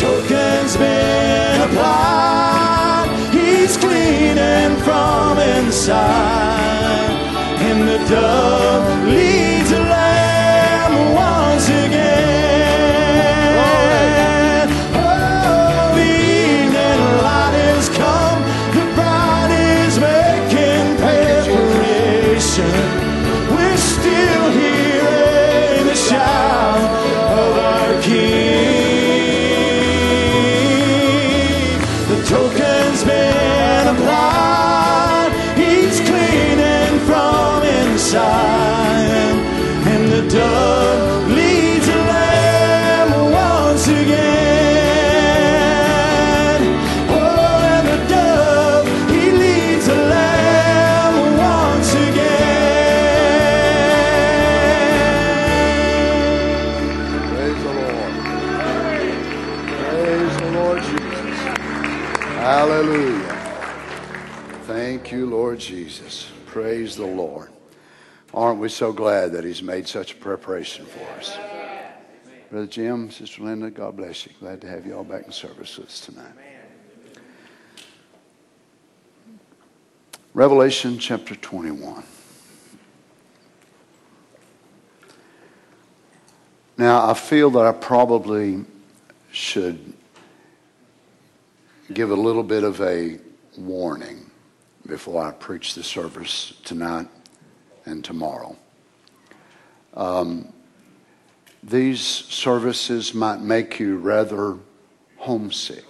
Token's been applied, he's cleaning from inside. And the dove Aren't so glad that He's made such a preparation for us? Brother Jim, Sister Linda, God bless you. Glad to have you all back in service with us tonight. Revelation chapter 21. Now, I feel that I probably should give a little bit of a warning before I preach the service tonight and tomorrow. Um, these services might make you rather homesick.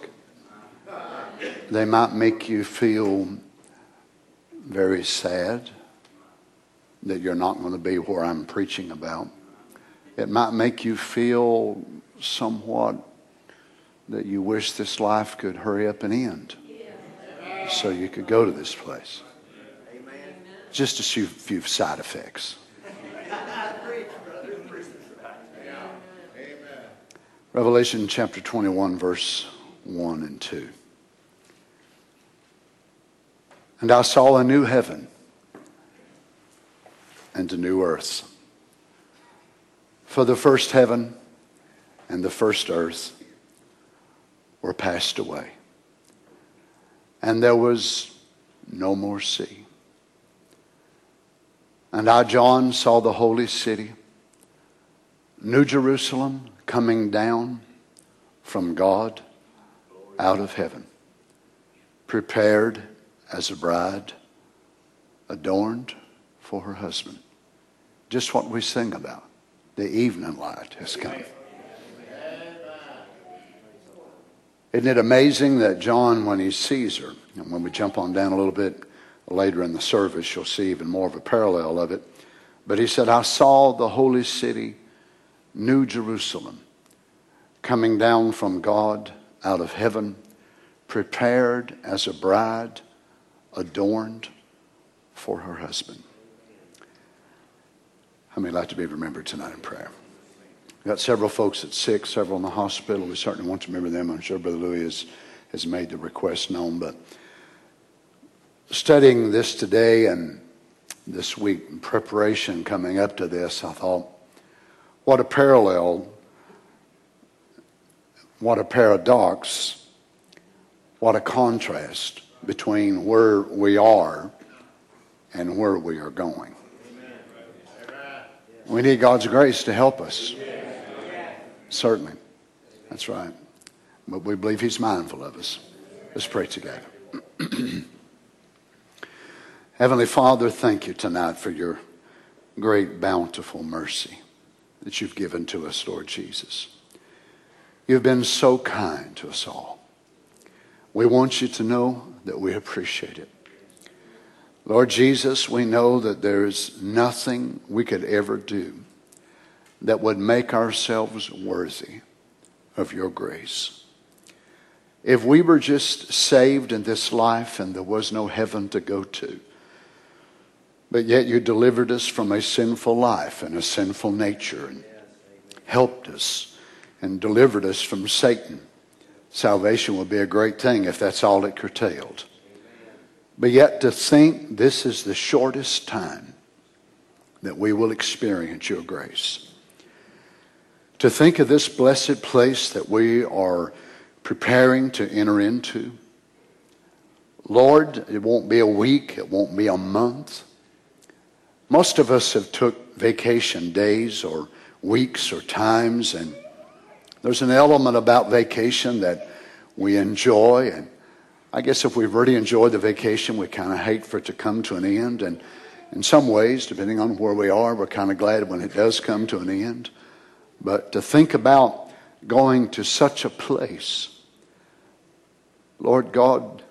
They might make you feel very sad that you're not going to be where I'm preaching about. It might make you feel somewhat that you wish this life could hurry up and end so you could go to this place. Just a few, few side effects. Revelation chapter 21, verse 1 and 2. And I saw a new heaven and a new earth. For the first heaven and the first earth were passed away, and there was no more sea. And I, John, saw the holy city, New Jerusalem, coming down from God out of heaven, prepared as a bride, adorned for her husband. Just what we sing about. The evening light has come. Isn't it amazing that John, when he sees her, and when we jump on down a little bit later in the service, you'll see even more of a parallel of it. But he said, I saw the holy city, New Jerusalem, coming down from God out of heaven, prepared as a bride, adorned for her husband. How many like to be remembered tonight in prayer? We've got several folks that's sick, several in the hospital. We certainly want to remember them. I'm sure Brother Louis has, has made the request known. But studying this today and this week in preparation coming up to this, I thought, what a parallel, what a paradox, what a contrast between where we are and where we are going. We need God's grace to help us. Certainly. That's right. But we believe He's mindful of us. Let's pray together. Heavenly Father, thank you tonight for your great bountiful mercy that you've given to us, Lord Jesus. You've been so kind to us all. We want you to know that we appreciate it. Lord Jesus, we know that there is nothing we could ever do that would make ourselves worthy of your grace. If we were just saved in this life and there was no heaven to go to, but yet you delivered us from a sinful life and a sinful nature and helped us and delivered us from Satan, salvation would be a great thing if that's all it curtailed. But yet to think this is the shortest time that we will experience your grace. to think of this blessed place that we are preparing to enter into. Lord, it won't be a week, it won't be a month. Most of us have took vacation days or weeks or times and there's an element about vacation that we enjoy and I guess if we've really enjoyed the vacation, we kind of hate for it to come to an end. And in some ways, depending on where we are, we're kind of glad when it does come to an end. But to think about going to such a place, Lord God,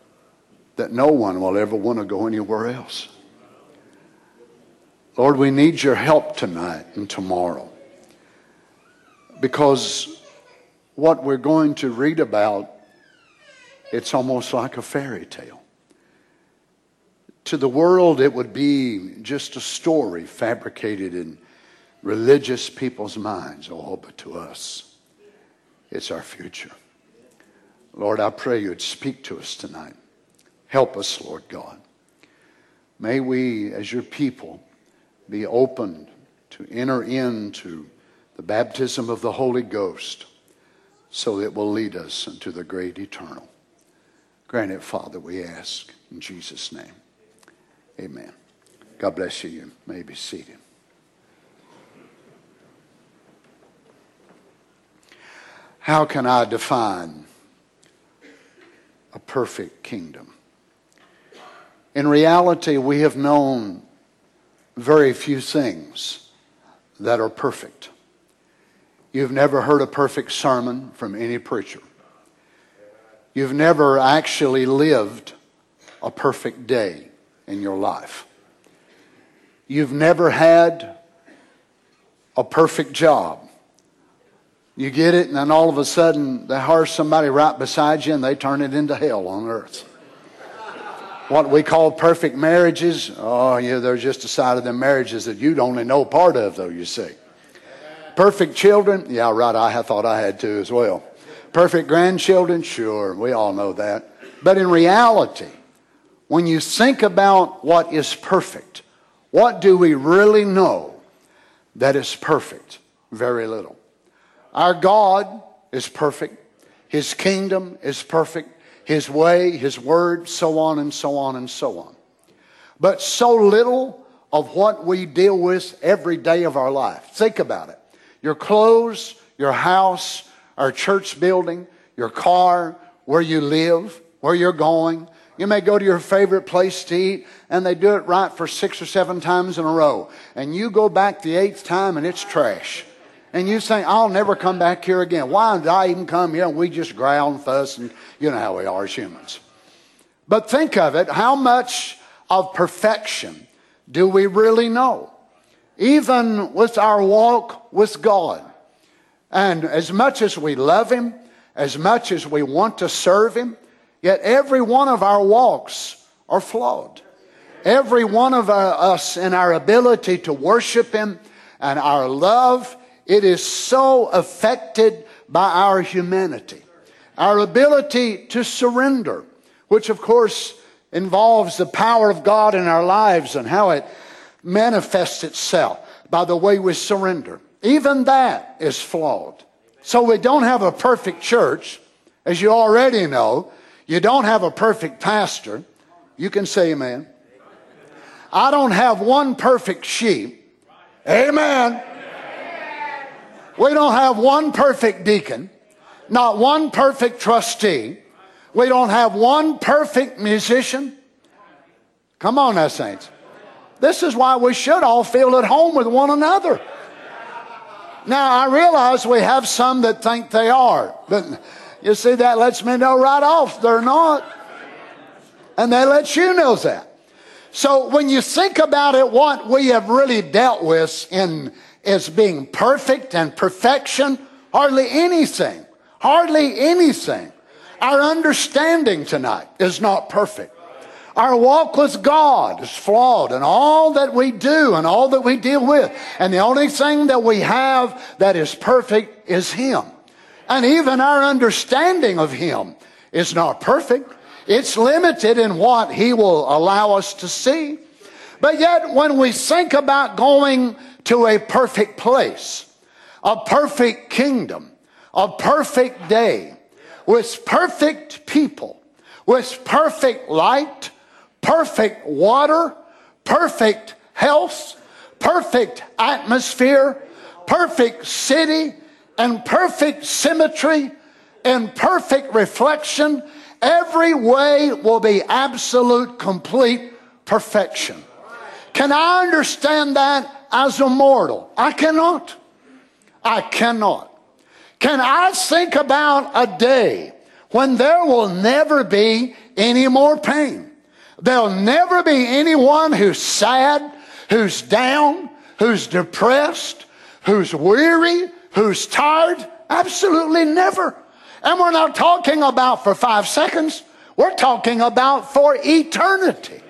that no one will ever want to go anywhere else. Lord, we need your help tonight and tomorrow. Because what we're going to read about, it's almost like a fairy tale. To the world, it would be just a story fabricated in religious people's minds. Oh, but to us, it's our future. Lord, I pray you'd speak to us tonight. Help us, Lord God. May we, as your people, be opened to enter into the baptism of the Holy Ghost so it will lead us into the great eternal. Grant it, Father, we ask in Jesus' name. Amen. God bless you. You may be seated. How can I define a perfect kingdom? In reality, we have known very few things that are perfect. You've never heard a perfect sermon from any preacher. You've never actually lived a perfect day in your life. You've never had a perfect job. You get it, and then all of a sudden, they hire somebody right beside you and they turn it into hell on earth what we call perfect marriages. Oh, yeah, there's just a side of the marriages that you'd only know part of, though, you see. Perfect children, yeah, right, I thought I had to as well. Perfect grandchildren, sure, we all know that. But in reality, when you think about what is perfect, what do we really know that is perfect? Very little. Our God is perfect. His kingdom is perfect. His way, His word, so on and so on and so on. But so little of what we deal with every day of our life. Think about it. Your clothes, your house, our church building, your car, where you live, where you're going. You may go to your favorite place to eat and they do it right for six or seven times in a row. And you go back the eighth time and it's trash and you say, I'll never come back here again. Why did I even come here? We just growl and fuss, and you know how we are as humans. But think of it how much of perfection do we really know? Even with our walk with God. And as much as we love Him, as much as we want to serve Him, yet every one of our walks are flawed. Every one of uh, us in our ability to worship Him and our love it is so affected by our humanity, our ability to surrender, which of course involves the power of God in our lives and how it manifests itself by the way we surrender. Even that is flawed. So we don't have a perfect church, as you already know. You don't have a perfect pastor. You can say amen. I don't have one perfect sheep. Amen. We don't have one perfect deacon, not one perfect trustee. We don't have one perfect musician. Come on now, saints. This is why we should all feel at home with one another. Now, I realize we have some that think they are, but you see, that lets me know right off they're not. And they let you know that. So when you think about it, what we have really dealt with in as being perfect and perfection? Hardly anything. Hardly anything. Our understanding tonight is not perfect. Our walk with God is flawed and all that we do and all that we deal with. And the only thing that we have that is perfect is Him. And even our understanding of Him is not perfect. It's limited in what He will allow us to see. But yet, when we think about going to a perfect place, a perfect kingdom, a perfect day, with perfect people, with perfect light, perfect water, perfect health, perfect atmosphere, perfect city, and perfect symmetry, and perfect reflection. Every way will be absolute, complete perfection. Can I understand that as a mortal? I cannot. I cannot. Can I think about a day when there will never be any more pain? There'll never be anyone who's sad, who's down, who's depressed, who's weary, who's tired? Absolutely never. And we're not talking about for five seconds. We're talking about for eternity.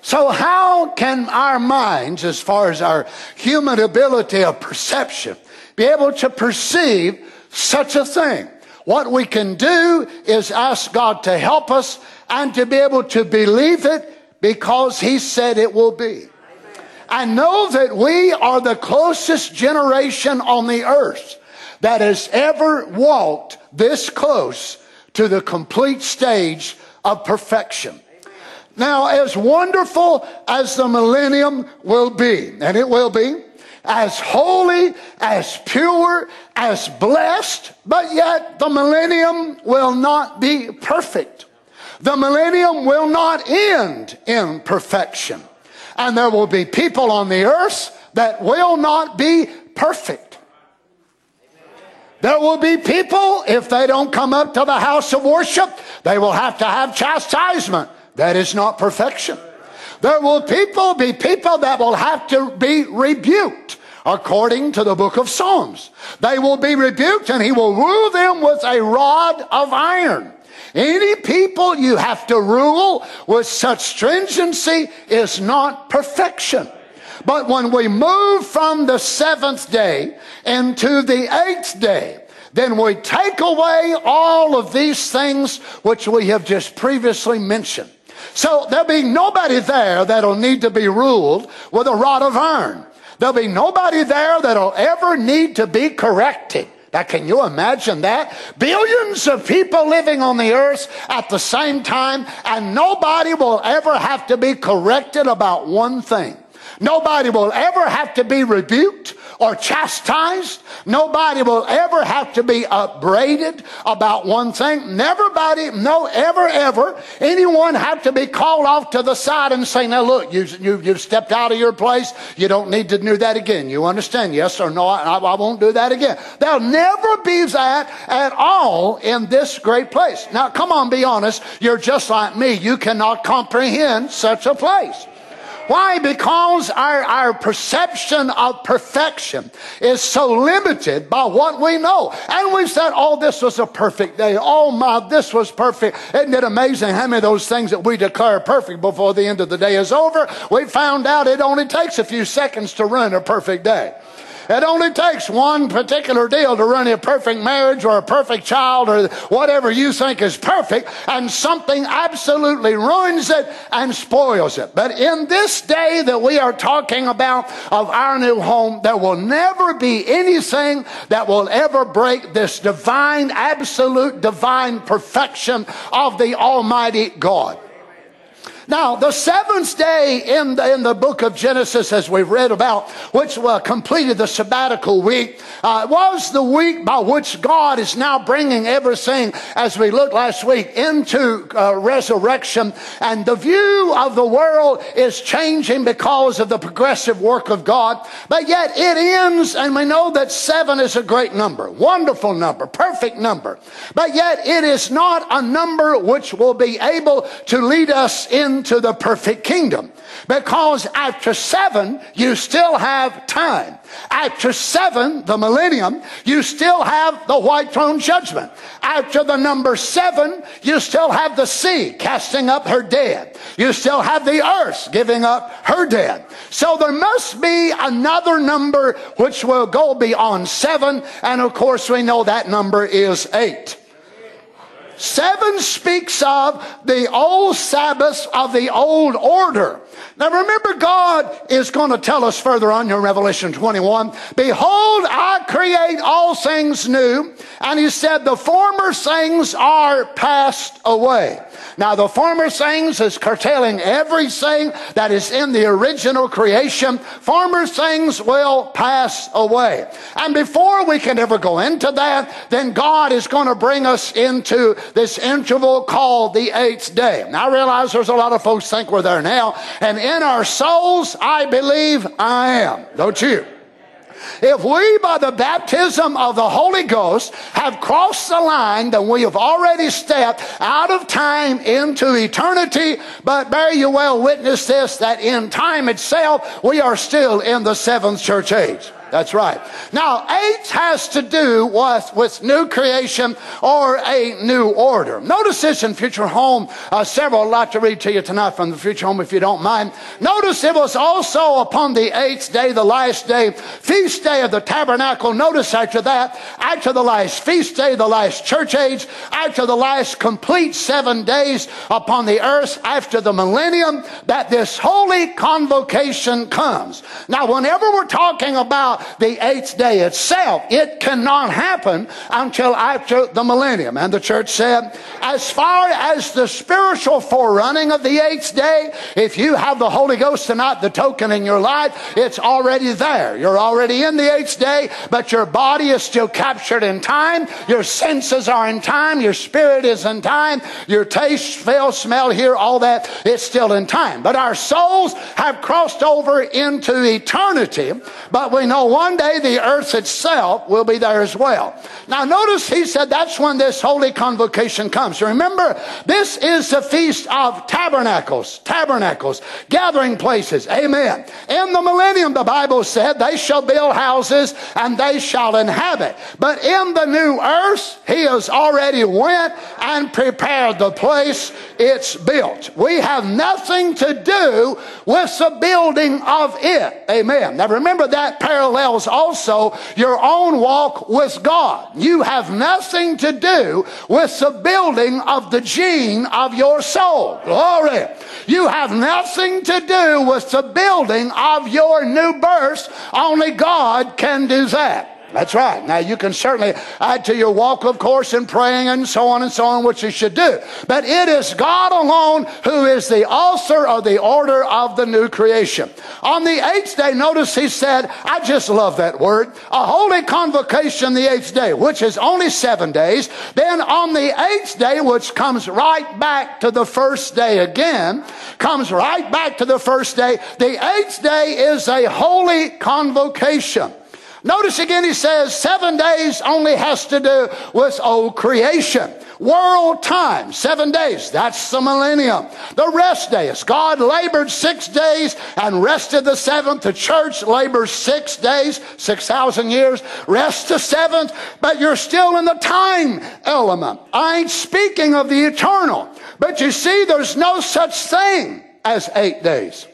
So, how can our minds, as far as our human ability of perception, be able to perceive such a thing? What we can do is ask God to help us and to be able to believe it because He said it will be. I know that we are the closest generation on the earth that has ever walked this close to the complete stage of perfection. Now, as wonderful as the millennium will be, and it will be, as holy, as pure, as blessed, but yet the millennium will not be perfect. The millennium will not end in perfection. And there will be people on the earth that will not be perfect. There will be people, if they don't come up to the house of worship, they will have to have chastisement. That is not perfection. There will people be people that will have to be rebuked according to the book of Psalms. They will be rebuked and he will rule them with a rod of iron. Any people you have to rule with such stringency is not perfection. But when we move from the seventh day into the eighth day, then we take away all of these things which we have just previously mentioned. So there'll be nobody there that'll need to be ruled with a rod of iron. There'll be nobody there that'll ever need to be corrected. Now, can you imagine that? Billions of people living on the earth at the same time, and nobody will ever have to be corrected about one thing. Nobody will ever have to be rebuked or chastised. Nobody will ever have to be upbraided about one thing. Neverbody, no, ever, ever, anyone have to be called off to the side and say, now look, you, you, you've stepped out of your place. You don't need to do that again. You understand? Yes or no? I, I won't do that again. There'll never be that at all in this great place. Now, come on, be honest. You're just like me. You cannot comprehend such a place. Why? Because our, our perception of perfection is so limited by what we know. And we've said, oh, this was a perfect day. Oh my, this was perfect. Isn't it amazing how many of those things that we declare perfect before the end of the day is over? We found out it only takes a few seconds to ruin a perfect day. It only takes one particular deal to ruin a perfect marriage or a perfect child or whatever you think is perfect, and something absolutely ruins it and spoils it. But in this day that we are talking about of our new home, there will never be anything that will ever break this divine, absolute divine perfection of the Almighty God. Now, the seventh day in the, in the book of Genesis, as we've read about, which uh, completed the sabbatical week, uh, was the week by which God is now bringing everything, as we looked last week, into uh, resurrection. And the view of the world is changing because of the progressive work of God. But yet it ends, and we know that seven is a great number, wonderful number, perfect number. But yet it is not a number which will be able to lead us in into the perfect kingdom. Because after seven, you still have time. After seven, the millennium, you still have the white throne judgment. After the number seven, you still have the sea casting up her dead. You still have the earth giving up her dead. So there must be another number which will go beyond seven. And of course, we know that number is eight. Seven speaks of the old Sabbaths of the old order. Now remember, God is going to tell us further on in Revelation 21, Behold, I create all things new. And he said, the former things are passed away. Now, the former things is curtailing everything that is in the original creation. Former things will pass away. And before we can ever go into that, then God is going to bring us into this interval called the eighth day. Now, I realize there's a lot of folks think we're there now. And in our souls, I believe I am. Don't you? If we, by the baptism of the Holy Ghost, have crossed the line, then we have already stepped out of time into eternity. But bear you well witness this, that in time itself, we are still in the seventh church age. That's right. Now, eight has to do with, with new creation or a new order. Notice this in Future Home. Uh, several I'd like to read to you tonight from the Future Home, if you don't mind. Notice it was also upon the eighth day, the last day, feast day of the tabernacle. Notice after that, after the last feast day, the last church age, after the last complete seven days upon the earth, after the millennium, that this holy convocation comes. Now, whenever we're talking about the eighth day itself. It cannot happen until after the millennium. And the church said, as far as the spiritual forerunning of the eighth day, if you have the Holy Ghost tonight, the token in your life, it's already there. You're already in the eighth day, but your body is still captured in time. Your senses are in time. Your spirit is in time. Your taste, feel, smell, hear, all that, it's still in time. But our souls have crossed over into eternity. But we know one day the earth itself will be there as well. Now notice he said that's when this holy convocation comes. Remember, this is the feast of tabernacles, tabernacles, gathering places. Amen. In the millennium, the Bible said they shall build houses and they shall inhabit. But in the new earth, he has already went and prepared the place it's built. We have nothing to do with the building of it. Amen. Now remember that parallel parallels also your own walk with God. You have nothing to do with the building of the gene of your soul. Glory. You have nothing to do with the building of your new birth. Only God can do that. That's right. Now you can certainly add to your walk, of course, in praying and so on and so on, which you should do. But it is God alone who is the author of the order of the new creation. On the eighth day, notice he said, I just love that word, a holy convocation the eighth day, which is only seven days. Then on the eighth day, which comes right back to the first day again, comes right back to the first day. The eighth day is a holy convocation. Notice again, he says seven days only has to do with old creation. World time, seven days. That's the millennium. The rest days. God labored six days and rested the seventh. The church labors six days, 6,000 years, rest the seventh, but you're still in the time element. I ain't speaking of the eternal. But you see, there's no such thing as eight days.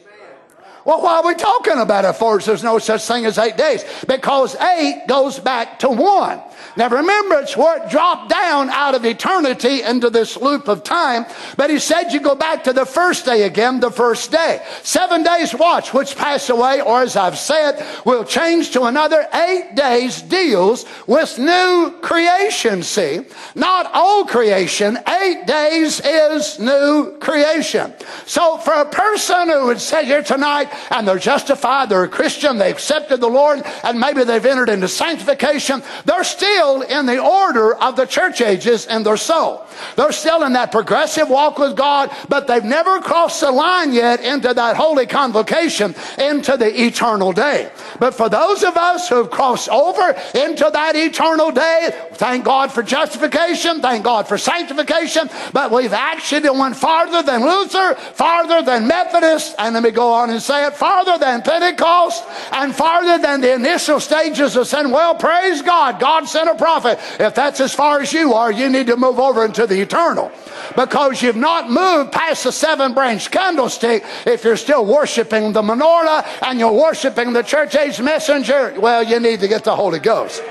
Well, why are we talking about it for? There's no such thing as eight days. Because eight goes back to one. Now remember, it's where it dropped down out of eternity into this loop of time. But he said you go back to the first day again, the first day. Seven days watch, which pass away, or as I've said, will change to another eight days deals with new creation, see? Not old creation. Eight days is new creation. So for a person who would sit here tonight and they're justified, they're a Christian, they accepted the Lord, and maybe they've entered into sanctification, they're still in the order of the church ages in their soul. They're still in that progressive walk with God, but they've never crossed the line yet into that holy convocation, into the eternal day. But for those of us who've crossed over into that eternal day, thank God for justification, thank God for sanctification, but we've actually went farther than Luther, farther than Methodist, and let me go on and say it, farther than Pentecost, and farther than the initial stages of saying, well, praise God, God sent a prophet. If that's as far as you are, you need to move over into the eternal because you've not moved past the seven branch candlestick if you're still worshiping the menorah and you're worshiping the church age messenger well you need to get the holy ghost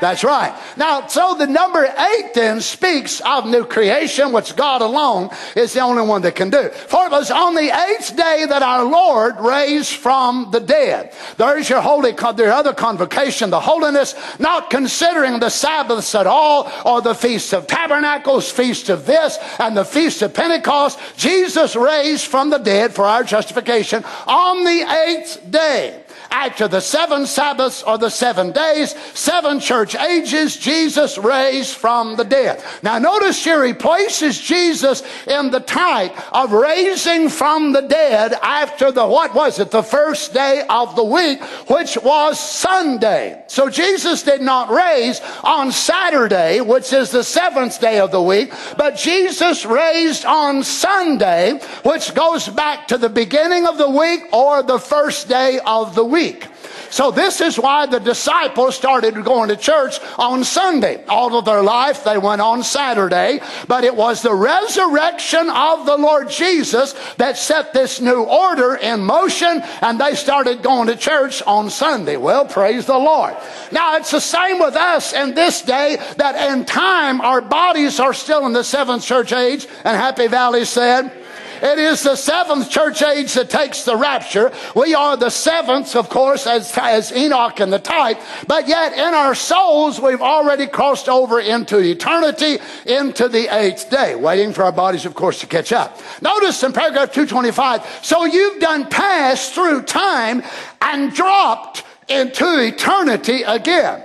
That's right. Now, so the number eight then speaks of new creation, which God alone is the only one that can do. For it was on the eighth day that our Lord raised from the dead. There's your holy, the other convocation, the holiness, not considering the Sabbaths at all, or the Feast of Tabernacles, Feast of this, and the Feast of Pentecost. Jesus raised from the dead for our justification on the eighth day after the seven Sabbaths or the seven days, seven church ages, Jesus raised from the dead. Now notice here he places Jesus in the type of raising from the dead after the, what was it, the first day of the week, which was Sunday. So Jesus did not raise on Saturday, which is the seventh day of the week, but Jesus raised on Sunday, which goes back to the beginning of the week or the first day of the week week. So this is why the disciples started going to church on Sunday. All of their life they went on Saturday, but it was the resurrection of the Lord Jesus that set this new order in motion and they started going to church on Sunday. Well, praise the Lord. Now it's the same with us in this day that in time our bodies are still in the seventh church age and Happy Valley said, it is the seventh church age that takes the rapture. We are the seventh, of course, as, as Enoch and the type, but yet in our souls, we've already crossed over into eternity, into the eighth day, waiting for our bodies, of course, to catch up. Notice in paragraph 225, so you've done passed through time and dropped into eternity again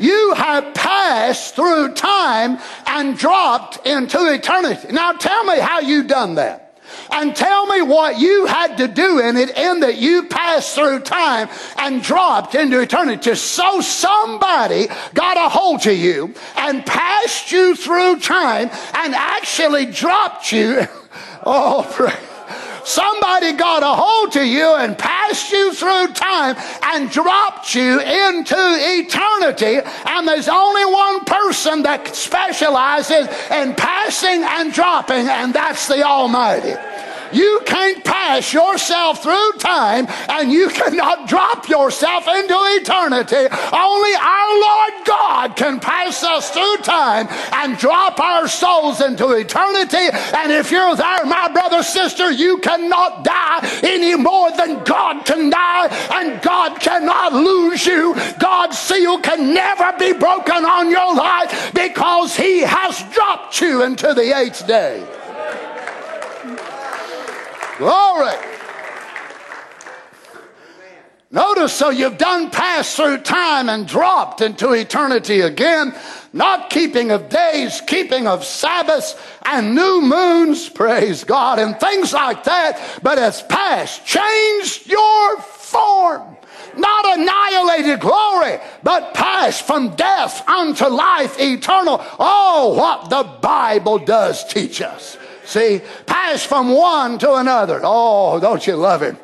you have passed through time and dropped into eternity. Now tell me how you done that. And tell me what you had to do in it in that you passed through time and dropped into eternity. So somebody got a hold of you and passed you through time and actually dropped you. Oh, praise. Somebody got a hold to you and passed you through time and dropped you into eternity. And there's only one person that specializes in passing and dropping, and that's the Almighty. You can't pass yourself through time and you cannot drop yourself into eternity. Only our Lord God can pass us through time and drop our souls into eternity. And if you're there, my brother, sister, you cannot die any more than God can die, and God cannot lose you. God's seal can never be broken on your life because He has dropped you into the eighth day. Glory. Notice, so you've done passed through time and dropped into eternity again, not keeping of days, keeping of Sabbaths and new moons, praise God, and things like that, but it's past. Changed your form. Not annihilated glory, but passed from death unto life eternal. Oh, what the Bible does teach us. See, pass from one to another. Oh, don't you love him?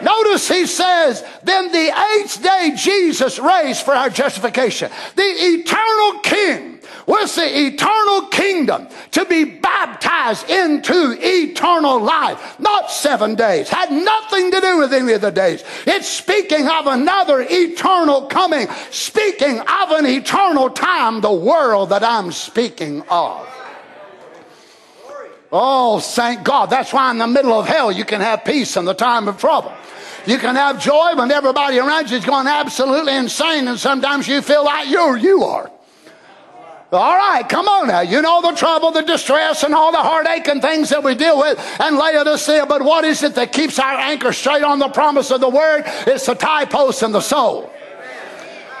Notice he says, then the eighth day Jesus raised for our justification. The eternal King was the eternal kingdom to be baptized into eternal life. Not seven days. Had nothing to do with any of the days. It's speaking of another eternal coming, speaking of an eternal time, the world that I'm speaking of. Oh, thank God. That's why in the middle of hell you can have peace in the time of trouble. You can have joy when everybody around you is going absolutely insane, and sometimes you feel like you're you are. All right, come on now. You know the trouble, the distress, and all the heartache and things that we deal with and Laodicea. But what is it that keeps our anchor straight on the promise of the word? It's the tie post and the soul.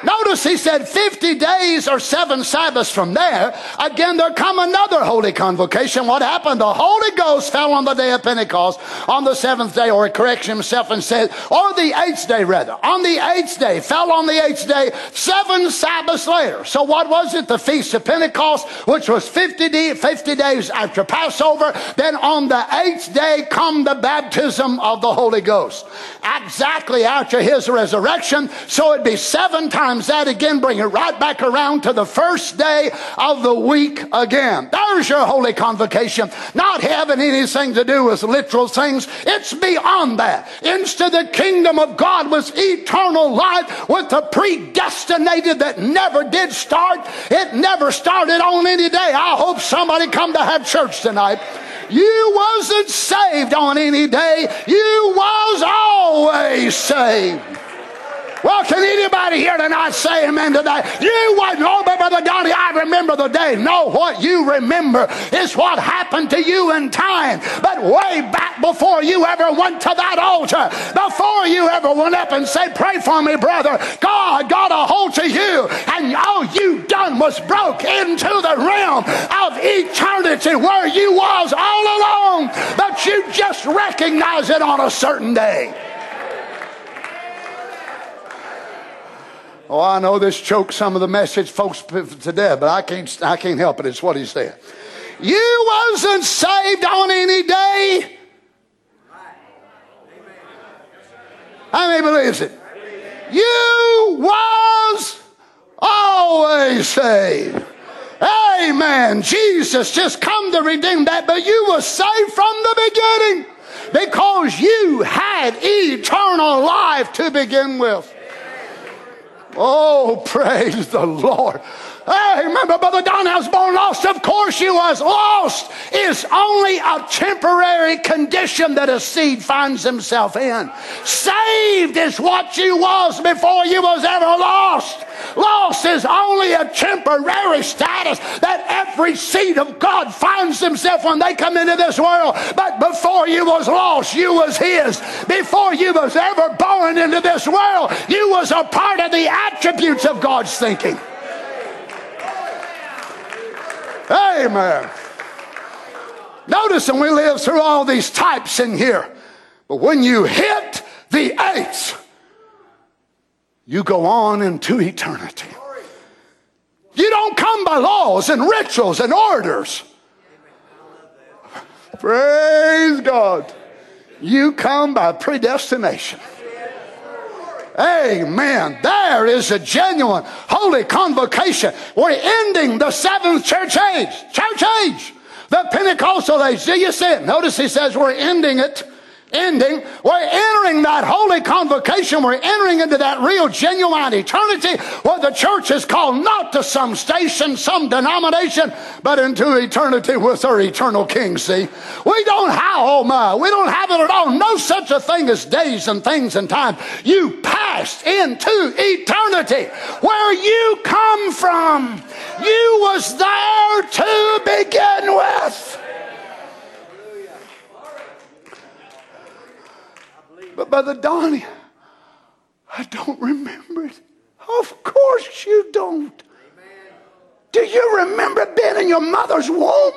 Notice he said 50 days or seven Sabbaths from there. Again, there come another holy convocation. What happened? The Holy Ghost fell on the day of Pentecost on the seventh day, or he corrects himself and said, or the eighth day rather. On the eighth day, fell on the eighth day, seven Sabbaths later. So what was it? The Feast of Pentecost, which was 50, day, 50 days after Passover. Then on the eighth day come the baptism of the Holy Ghost. Exactly after his resurrection. So it'd be seven times times that again, bring it right back around to the first day of the week again. There's your holy convocation. Not having anything to do with literal things. It's beyond that. Into the kingdom of God was eternal life with the predestinated that never did start. It never started on any day. I hope somebody come to have church tonight. You wasn't saved on any day. You was always saved. Well, can anybody here tonight say amen today? You wasn't, oh, but Brother Donnie, I remember the day. No, what you remember is what happened to you in time. But way back before you ever went to that altar, before you ever went up and said, Pray for me, brother, God got a hold to you, and all you done was broke into the realm of eternity where you was all along, but you just recognize it on a certain day. Oh, I know this chokes some of the message folks to death, but I can't, I can't help it. It's what he said. You wasn't saved on any day. How many believes it? You was always saved. Amen. Jesus just come to redeem that, but you were saved from the beginning because you had eternal life to begin with. Oh, praise the Lord. Hey, remember Brother Don was born lost? Of course you was. Lost is only a temporary condition that a seed finds himself in. Saved is what you was before you was ever lost. Lost is only a temporary status that every seed of God finds himself when they come into this world. But before you was lost, you was his. Before you was ever born into this world, you was a part of the attributes of God's thinking. Amen. Notice, and we live through all these types in here, but when you hit the eighth, you go on into eternity. You don't come by laws and rituals and orders. Praise God. You come by predestination. Amen. There is a genuine holy convocation. We're ending the seventh church age. Church age. The Pentecostal age. Do you see it? Notice he says we're ending it ending. We're entering that holy convocation. We're entering into that real, genuine eternity where the church is called not to some station, some denomination, but into eternity with our eternal King. See, we don't have, oh my, we don't have it at all. No such a thing as days and things and time. You passed into eternity where you come from. You was there to begin with. But Brother Donnie, I don't remember it. Of course you don't. Do you remember being in your mother's womb?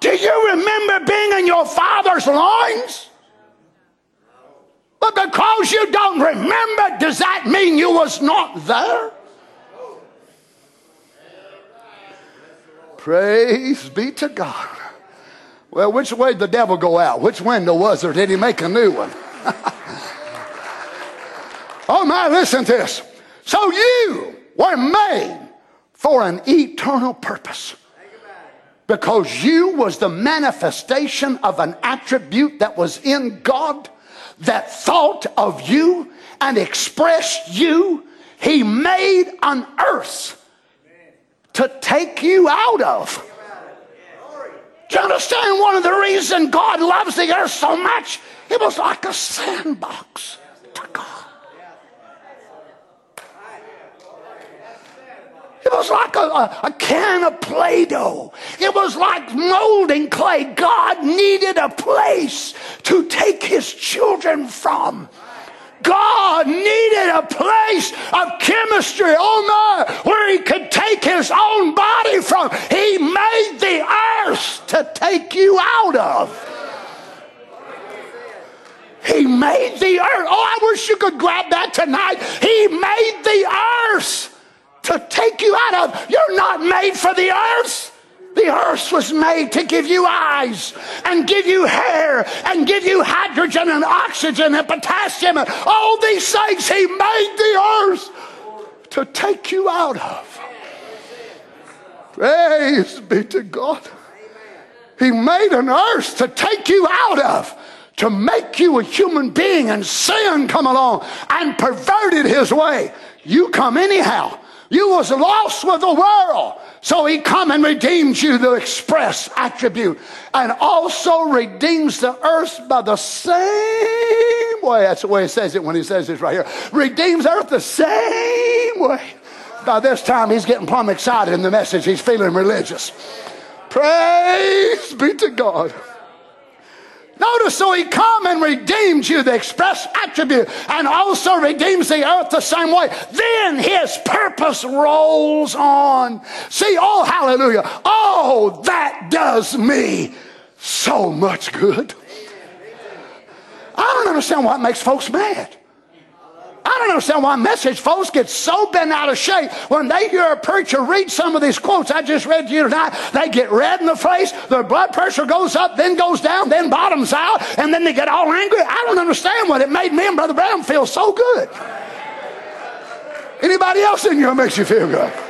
Do you remember being in your father's loins? But because you don't remember, does that mean you was not there? Praise be to God. Well, which way did the devil go out? Which window was there? Did he make a new one? oh my, listen to this. So you were made for an eternal purpose. Because you was the manifestation of an attribute that was in God that thought of you and expressed you. He made an earth to take you out of. Do you understand one of the reasons God loves the earth so much? It was like a sandbox to God. It was like a, a, a can of Play Doh. It was like molding clay. God needed a place to take his children from. God needed a place of chemistry, oh my, where he could take his own body from. He made the earth to take you out of. He made the earth. Oh, I wish you could grab that tonight. He made the earth to take you out of. You're not made for the earth. The earth was made to give you eyes and give you hair and give you hydrogen and oxygen and potassium and all these things He made the earth to take you out of. Praise be to God. He made an earth to take you out of, to make you a human being, and sin come along and perverted his way. You come anyhow. You was lost with the world. So he come and redeems you, the express attribute, and also redeems the earth by the same way. That's the way he says it when he says this right here. Redeems earth the same way. By this time, he's getting plumb excited in the message. He's feeling religious. Praise be to God. Notice, so he come and redeems you, the express attribute, and also redeems the earth the same way. Then his purpose rolls on. See, oh, hallelujah. Oh, that does me so much good. I don't understand what makes folks mad. I don't understand why message folks get so bent out of shape when they hear a preacher read some of these quotes I just read to you tonight. They get red in the face, their blood pressure goes up, then goes down, then bottoms out, and then they get all angry. I don't understand what it made me and Brother Brown feel so good. Anybody else in here makes you feel good?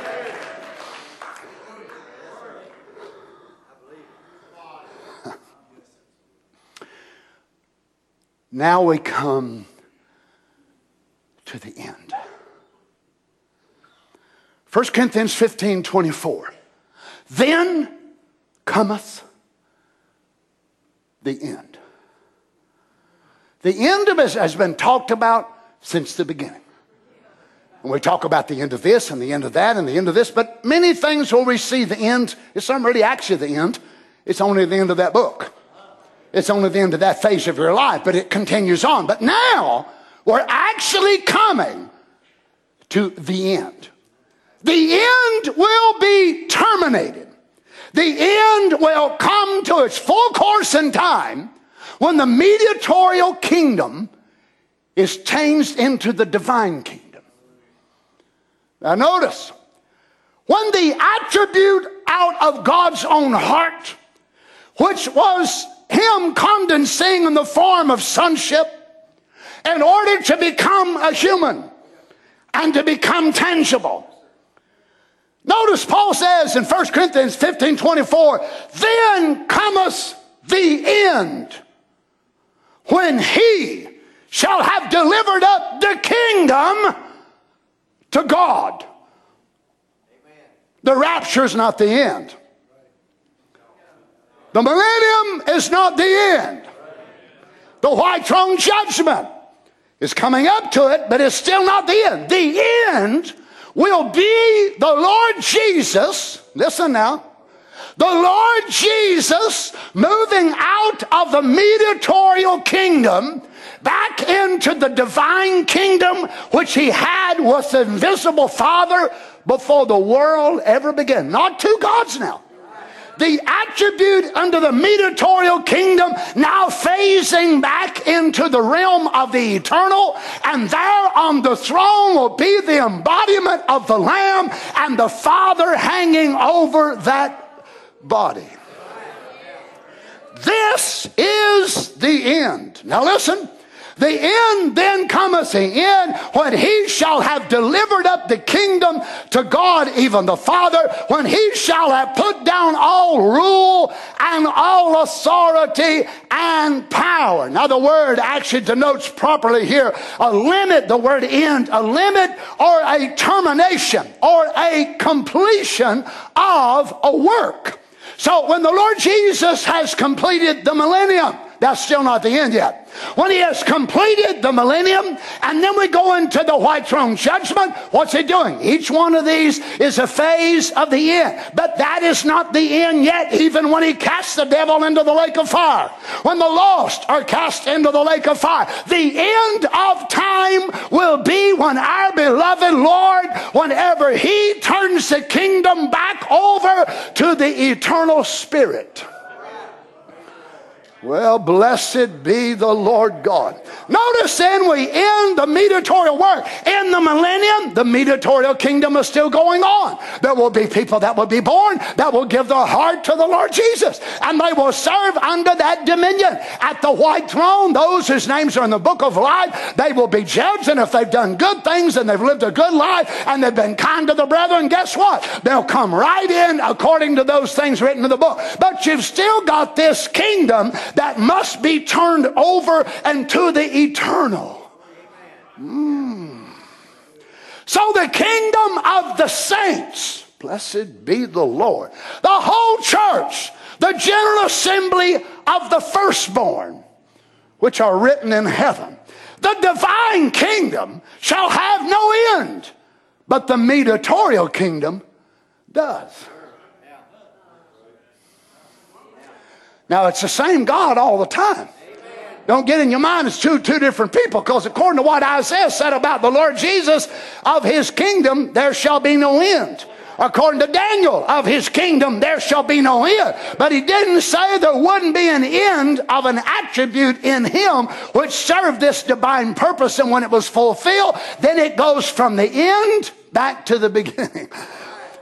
Now we come to the end. 1 Corinthians 15 24. Then cometh the end. The end of it has been talked about since the beginning. And we talk about the end of this and the end of that and the end of this, but many things where we see the end, it's not really actually the end, it's only the end of that book. It's only the end of that phase of your life, but it continues on. But now, we're actually coming to the end. The end will be terminated. The end will come to its full course in time when the mediatorial kingdom is changed into the divine kingdom. Now, notice when the attribute out of God's own heart, which was Him condensing in the form of sonship, in order to become a human and to become tangible. Notice Paul says in 1 Corinthians 15 24, then cometh the end when he shall have delivered up the kingdom to God. The rapture is not the end. The millennium is not the end. The white throne judgment is coming up to it, but it's still not the end. The end will be the Lord Jesus. Listen now. The Lord Jesus moving out of the mediatorial kingdom back into the divine kingdom which he had with the invisible Father before the world ever began. Not two gods now the attribute under the mediatorial kingdom now phasing back into the realm of the eternal, and there on the throne will be the embodiment of the Lamb and the Father hanging over that body. This is the end. Now listen. The end then cometh the end when he shall have delivered up the kingdom to God, even the Father, when he shall have put down all rule and all authority and power. Now, the word actually denotes properly here a limit, the word end, a limit or a termination or a completion of a work. So, when the Lord Jesus has completed the millennium, that's still not the end yet. When he has completed the millennium, and then we go into the white throne judgment, what's he doing? Each one of these is a phase of the end. But that is not the end yet, even when he casts the devil into the lake of fire. When the lost are cast into the lake of fire. The end of time will be when our beloved Lord, whenever he turns the kingdom back over to the eternal spirit. Well, blessed be the Lord God. Notice then we end the mediatorial work. In the millennium, the mediatorial kingdom is still going on. There will be people that will be born that will give their heart to the Lord Jesus, and they will serve under that dominion. At the white throne, those whose names are in the book of life, they will be judged, and if they've done good things and they've lived a good life and they've been kind to the brethren, guess what? They'll come right in according to those things written in the book. But you've still got this kingdom that must be turned over and to the eternal. Mm. So the kingdom of the saints, blessed be the Lord, the whole church, the general assembly of the firstborn, which are written in heaven, the divine kingdom shall have no end, but the mediatorial kingdom does. Now, it's the same God all the time. Don't get in your mind it's two, two different people because according to what Isaiah said about the Lord Jesus, of his kingdom there shall be no end. According to Daniel, of his kingdom there shall be no end. But he didn't say there wouldn't be an end of an attribute in him which served this divine purpose. And when it was fulfilled, then it goes from the end back to the beginning.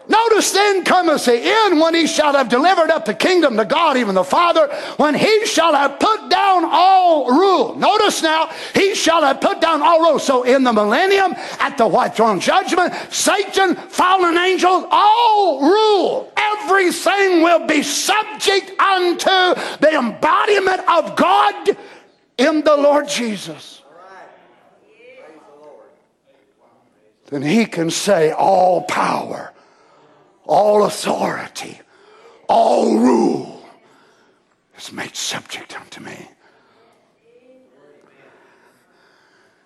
Notice then cometh the end when he shall have delivered up the kingdom to God, even the Father, when he shall have put down all rule. Notice now, he shall have put down all rule. So in the millennium, at the white throne judgment, Satan, fallen angels, all rule. Everything will be subject unto the embodiment of God in the Lord Jesus. Then he can say, All power all authority, all rule is made subject unto me.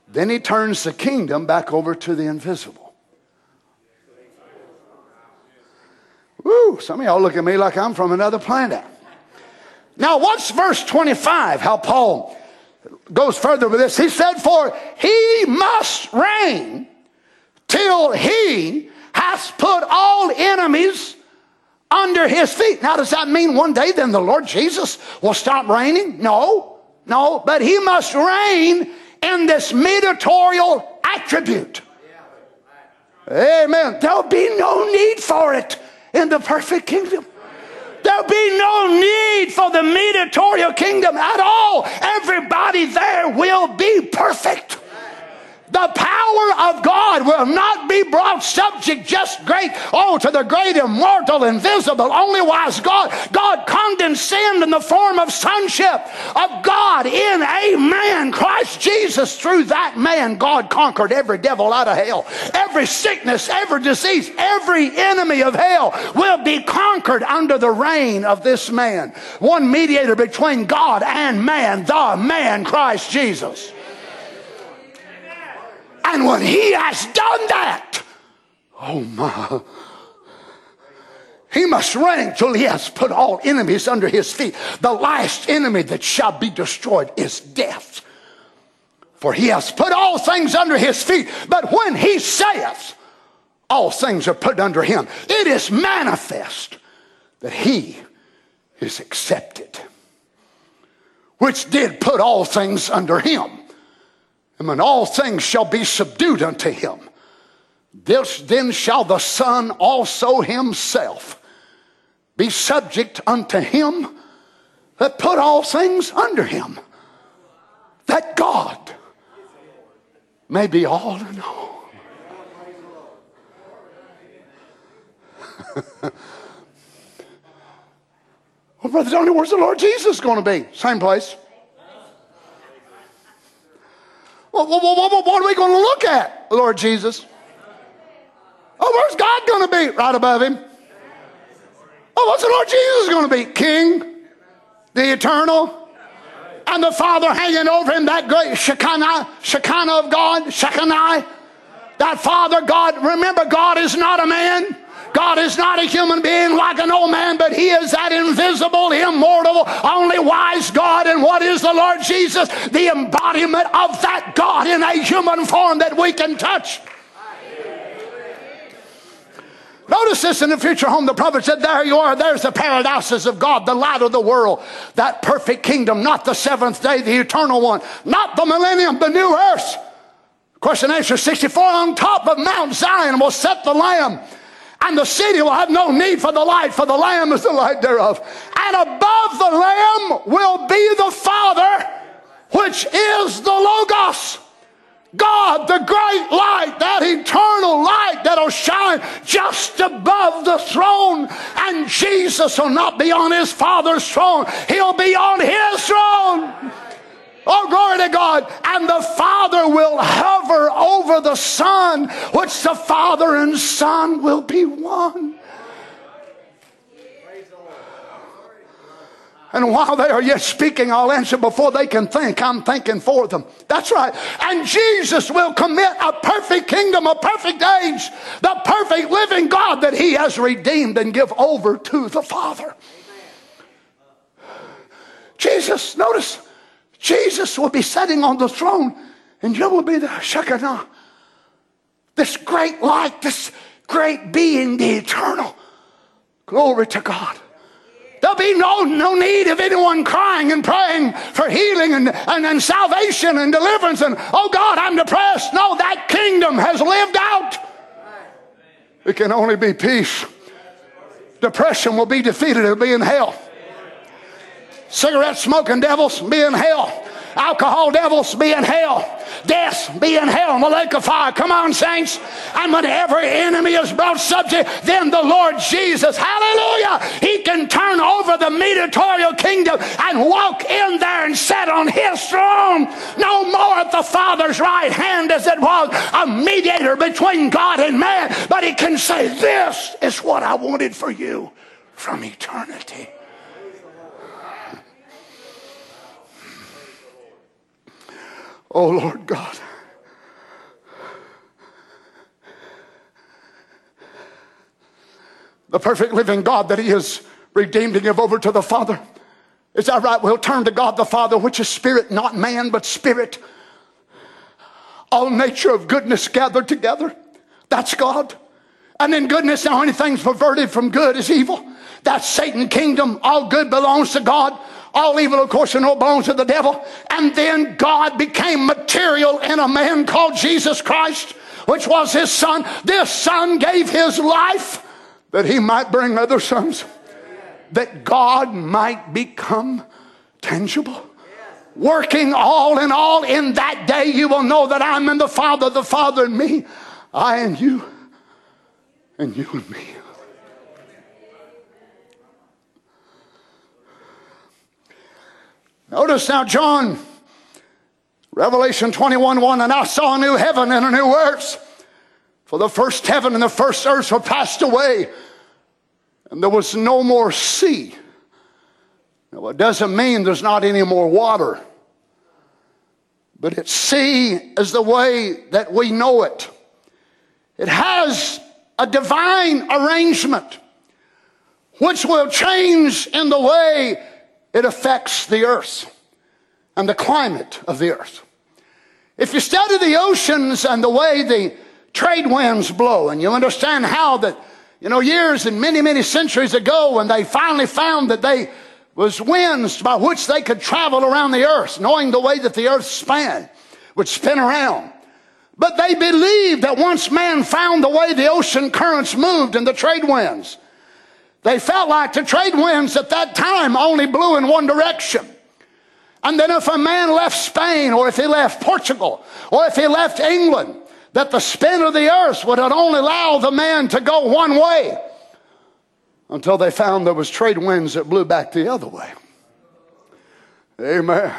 Then he turns the kingdom back over to the invisible. Woo, some of y'all look at me like I'm from another planet. Now, what's verse 25? How Paul goes further with this. He said, For he must reign till he has put all enemies under his feet. Now, does that mean one day then the Lord Jesus will stop reigning? No, no, but he must reign in this mediatorial attribute. Amen. There'll be no need for it in the perfect kingdom. There'll be no need for the mediatorial kingdom at all. Everybody there will be perfect. The power of God will not be brought subject just great, oh, to the great immortal, invisible, only wise God. God condescended in the form of sonship of God in a man, Christ Jesus. Through that man, God conquered every devil out of hell. Every sickness, every disease, every enemy of hell will be conquered under the reign of this man. One mediator between God and man, the man, Christ Jesus. And when he has done that, oh my, he must reign till he has put all enemies under his feet. The last enemy that shall be destroyed is death. For he has put all things under his feet. But when he saith, all things are put under him, it is manifest that he is accepted, which did put all things under him. And when all things shall be subdued unto him, this, then shall the Son also himself be subject unto him that put all things under him, that God may be all in all. well, Brother Tony, where's the Lord Jesus going to be? Same place. Well, what, what, what are we going to look at, Lord Jesus? Oh, where's God going to be? Right above him. Oh, what's the Lord Jesus going to be? King, the eternal, and the Father hanging over him, that great Shekinah, Shekinah of God, Shekinah. That Father God, remember, God is not a man. God is not a human being like an old man, but He is that invisible, immortal, only wise God. And what is the Lord Jesus? The embodiment of that God in a human form that we can touch. Notice this in the future home. The prophet said, There you are. There's the paradises of God, the light of the world, that perfect kingdom, not the seventh day, the eternal one, not the millennium, the new earth. Question answer 64 on top of Mount Zion will set the Lamb, and the city will have no need for the light, for the Lamb is the light thereof. And above the Lamb will be the Father, which is the Logos. God, the great light, that eternal light that'll shine just above the throne. And Jesus will not be on his Father's throne, he'll be on his throne. Oh, glory to God. And the Father will hover over the Son, which the Father and Son will be one. And while they are yet speaking, I'll answer before they can think. I'm thinking for them. That's right. And Jesus will commit a perfect kingdom, a perfect age, the perfect living God that He has redeemed and give over to the Father. Jesus, notice, Jesus will be sitting on the throne, and you will be the Shekinah. This great light, this great being, the eternal. Glory to God. There'll be no, no need of anyone crying and praying for healing and, and, and salvation and deliverance and, oh God, I'm depressed. No, that kingdom has lived out. It can only be peace. Depression will be defeated, it'll be in hell. Cigarette smoking devils be in hell. Alcohol devils be in hell. Death be in hell the lake of fire. Come on, saints. And when every enemy is brought subject, then the Lord Jesus, hallelujah, he can turn over the mediatorial kingdom and walk in there and sit on his throne. No more at the Father's right hand as it was a mediator between God and man, but he can say, This is what I wanted for you from eternity. Oh, Lord God. The perfect living God that He has redeemed and give over to the Father. Is that right? We'll turn to God the Father, which is spirit, not man, but spirit. All nature of goodness gathered together. That's God. And in goodness, now anything's perverted from good is evil. That's Satan kingdom. All good belongs to God. All evil, of course, and all bones of the devil. And then God became material in a man called Jesus Christ, which was his son. This son gave his life that he might bring other sons, that God might become tangible. Working all in all, in that day you will know that I'm in the Father, the Father and me, I and you, and you and me. Notice now, John, Revelation 21 1, and I saw a new heaven and a new earth. For the first heaven and the first earth were passed away, and there was no more sea. Now, it doesn't mean there's not any more water, but it's sea is the way that we know it. It has a divine arrangement which will change in the way it affects the earth and the climate of the earth. If you study the oceans and the way the trade winds blow, and you understand how that, you know, years and many, many centuries ago, when they finally found that they was winds by which they could travel around the earth, knowing the way that the earth span, would spin around. But they believed that once man found the way the ocean currents moved and the trade winds, they felt like the trade winds at that time only blew in one direction. And then if a man left Spain or if he left Portugal or if he left England, that the spin of the earth would only allow the man to go one way until they found there was trade winds that blew back the other way. Amen.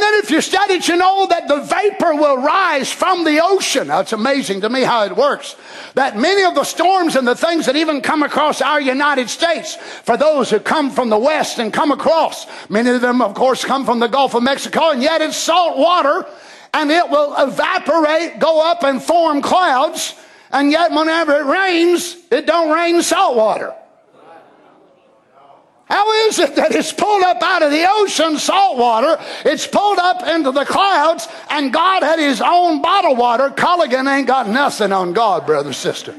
And then if you study you know that the vapor will rise from the ocean. Now, it's amazing to me how it works. That many of the storms and the things that even come across our United States, for those who come from the west and come across, many of them, of course, come from the Gulf of Mexico, and yet it's salt water, and it will evaporate, go up and form clouds, and yet whenever it rains, it don't rain salt water. How is it that it's pulled up out of the ocean, salt water, it's pulled up into the clouds, and God had his own bottled water? Culligan ain't got nothing on God, brother, sister.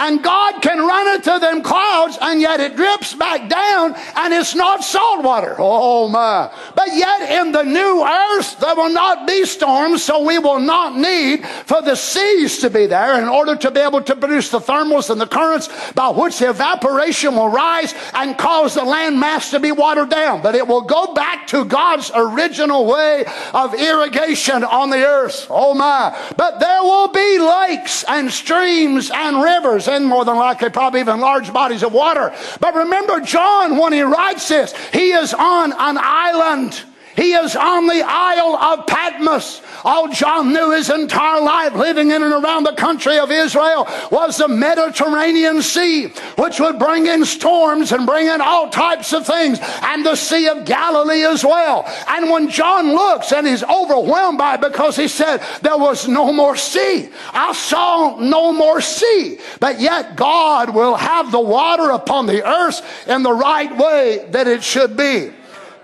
And God can run it to them clouds, and yet it drips back down, and it's not salt water. Oh my. But yet in the new earth, there will not be storms, so we will not need for the seas to be there in order to be able to produce the thermals and the currents by which the evaporation will rise and cause the land mass to be watered down. But it will go back to God's original way of irrigation on the earth. Oh my. But there will be lakes and streams and rivers and more than likely probably even large bodies of water. But remember John when he writes this, he is on an island. He is on the Isle of Patmos. All John knew his entire life living in and around the country of Israel was the Mediterranean Sea, which would bring in storms and bring in all types of things, and the Sea of Galilee as well. And when John looks and he's overwhelmed by it because he said, There was no more sea. I saw no more sea. But yet God will have the water upon the earth in the right way that it should be.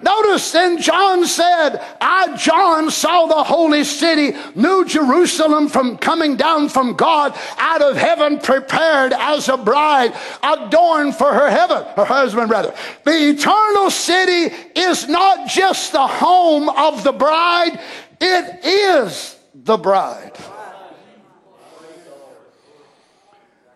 Notice then John said, I, John, saw the holy city, New Jerusalem, from coming down from God out of heaven, prepared as a bride, adorned for her heaven, her husband rather. The eternal city is not just the home of the bride, it is the bride.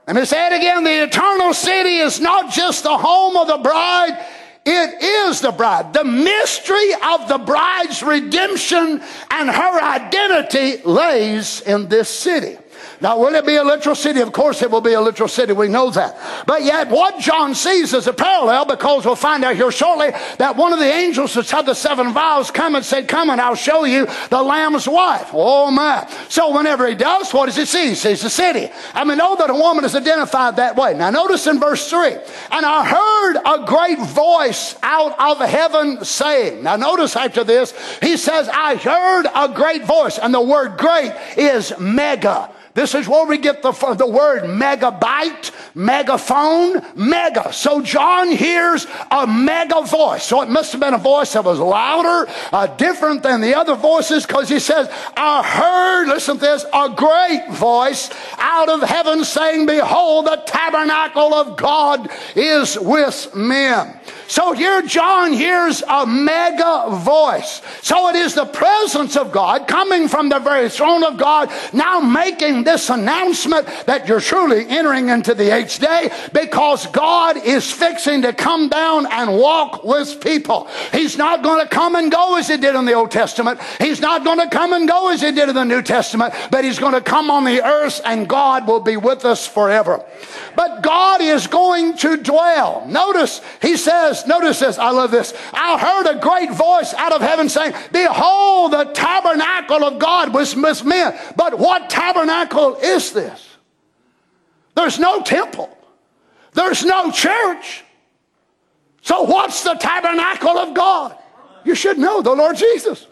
Let me say it again. The eternal city is not just the home of the bride, it is the bride. The mystery of the bride's redemption and her identity lays in this city. Now, will it be a literal city? Of course, it will be a literal city. We know that. But yet, what John sees is a parallel because we'll find out here shortly that one of the angels that had the seven vials come and said, Come and I'll show you the Lamb's wife. Oh, my. So, whenever he does, what does he see? He sees the city. And we know that a woman is identified that way. Now, notice in verse 3 And I heard a great voice out of heaven saying, Now, notice after this, he says, I heard a great voice. And the word great is mega. This is where we get the, the word megabyte, megaphone, mega. So John hears a mega voice. So it must have been a voice that was louder, uh, different than the other voices, because he says, I heard, listen to this, a great voice out of heaven saying, Behold, the tabernacle of God is with men. So here John hears a mega voice. So it is the presence of God coming from the very throne of God now making this announcement that you're truly entering into the day because God is fixing to come down and walk with people. He's not going to come and go as he did in the Old Testament. He's not going to come and go as he did in the New Testament, but he's going to come on the earth and God will be with us forever. But God is going to dwell. Notice, he says, notice this, I love this. I heard a great voice out of heaven saying, Behold, the tabernacle of God was with men. But what tabernacle is this? There's no temple. There's no church. So what's the tabernacle of God? You should know the Lord Jesus.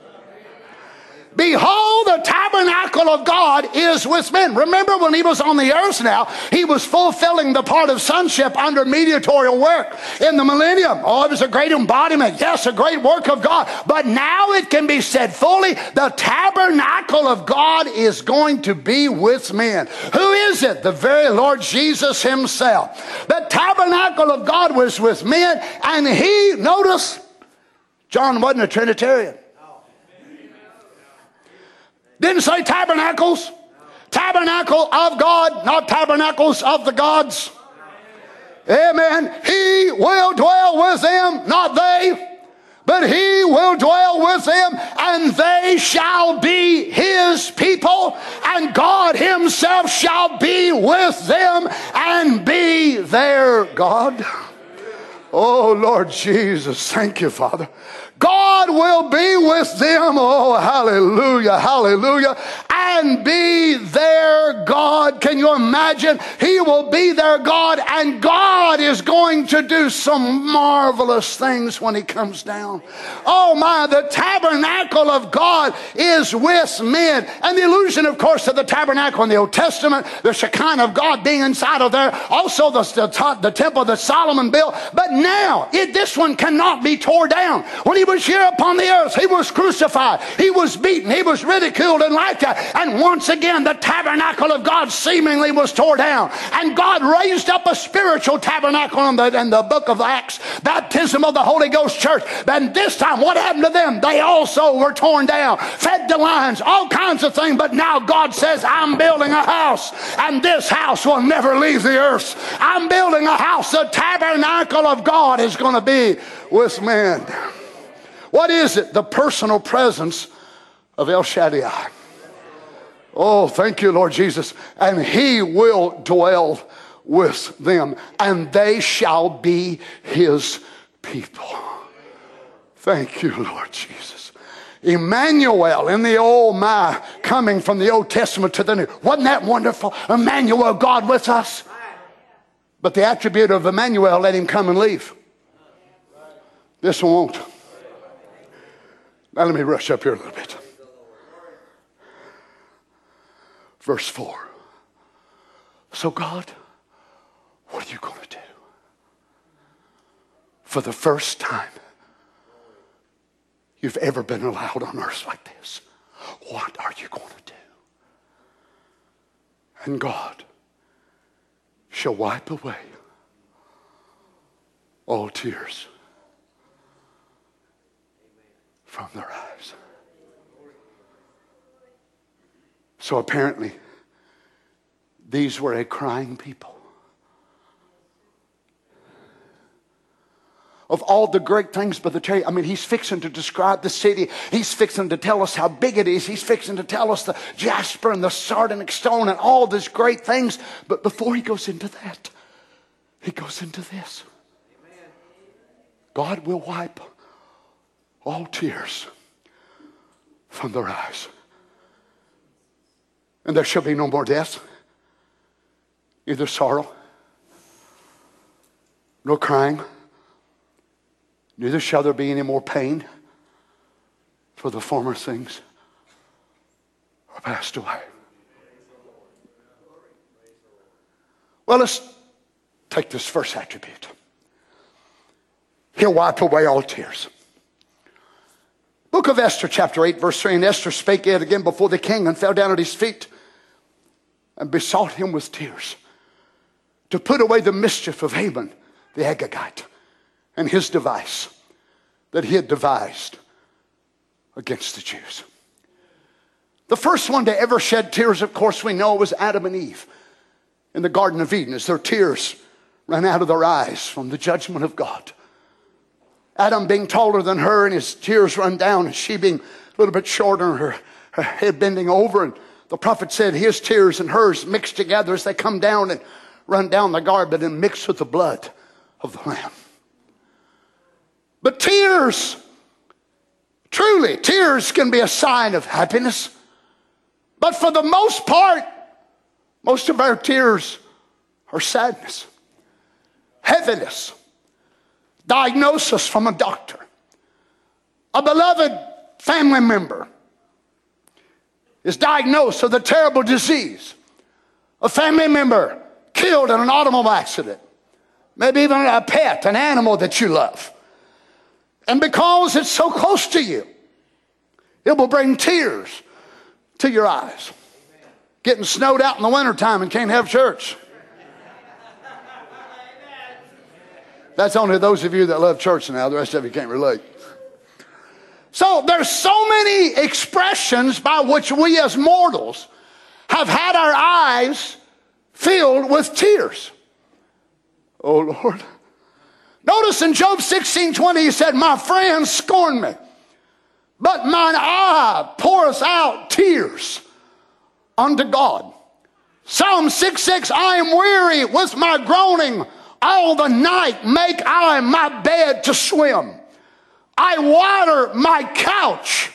Behold, the tabernacle of God is with men. Remember when he was on the earth now, he was fulfilling the part of sonship under mediatorial work in the millennium. Oh, it was a great embodiment. Yes, a great work of God. But now it can be said fully the tabernacle of God is going to be with men. Who is it? The very Lord Jesus himself. The tabernacle of God was with men, and he, notice, John wasn't a Trinitarian. Didn't say tabernacles. Tabernacle of God, not tabernacles of the gods. Amen. He will dwell with them, not they. But he will dwell with them, and they shall be his people, and God himself shall be with them and be their God. Oh, Lord Jesus, thank you, Father. God will be with them. Oh, hallelujah, hallelujah. And be their God. Can you imagine? He will be their God, and God is going to do some marvelous things when He comes down. Oh, my, the tabernacle of God is with men. And the illusion, of course, of the tabernacle in the Old Testament, the Shekinah of God being inside of there, also the, the, the temple that Solomon built. But now, it, this one cannot be tore down. When he was here upon the earth. He was crucified. He was beaten. He was ridiculed and like that. And once again, the tabernacle of God seemingly was tore down. And God raised up a spiritual tabernacle in the, in the book of Acts, baptism of the Holy Ghost church. And this time, what happened to them? They also were torn down, fed the lions, all kinds of things. But now God says, I'm building a house, and this house will never leave the earth. I'm building a house. The tabernacle of God is going to be with men. What is it? The personal presence of El Shaddai. Oh, thank you, Lord Jesus. And he will dwell with them, and they shall be his people. Thank you, Lord Jesus. Emmanuel in the old my coming from the Old Testament to the New. Wasn't that wonderful? Emmanuel, God with us. But the attribute of Emmanuel, let him come and leave. This one won't. Now let me rush up here a little bit. Verse 4. So, God, what are you going to do? For the first time you've ever been allowed on earth like this, what are you going to do? And God shall wipe away all tears from their eyes. So apparently, these were a crying people. Of all the great things, Brother Terry, I mean, he's fixing to describe the city. He's fixing to tell us how big it is. He's fixing to tell us the jasper and the sardonyx stone and all these great things. But before he goes into that, he goes into this. God will wipe all tears from their eyes. And there shall be no more death, neither sorrow, nor crying, neither shall there be any more pain, for the former things are passed away. Well, let's take this first attribute. He'll wipe away all tears. Book of Esther, chapter 8, verse 3. And Esther spake yet again before the king and fell down at his feet and besought him with tears to put away the mischief of Haman the Agagite and his device that he had devised against the Jews. The first one to ever shed tears, of course, we know was Adam and Eve in the Garden of Eden as their tears ran out of their eyes from the judgment of God. Adam being taller than her and his tears run down, and she being a little bit shorter her, her head bending over. And the prophet said his tears and hers mixed together as they come down and run down the garment and mix with the blood of the Lamb. But tears, truly, tears can be a sign of happiness. But for the most part, most of our tears are sadness, heaviness, diagnosis from a doctor, a beloved family member is diagnosed with a terrible disease, a family member killed in an automobile accident, maybe even a pet, an animal that you love. And because it's so close to you, it will bring tears to your eyes. Getting snowed out in the wintertime and can't have church. That's only those of you that love church now. The rest of you can't relate. So there's so many expressions by which we as mortals have had our eyes filled with tears. Oh Lord. Notice in Job 16 20, he said, My friends scorn me, but mine eye pours out tears unto God. Psalm 6 6, I am weary with my groaning all the night make I my bed to swim. I water my couch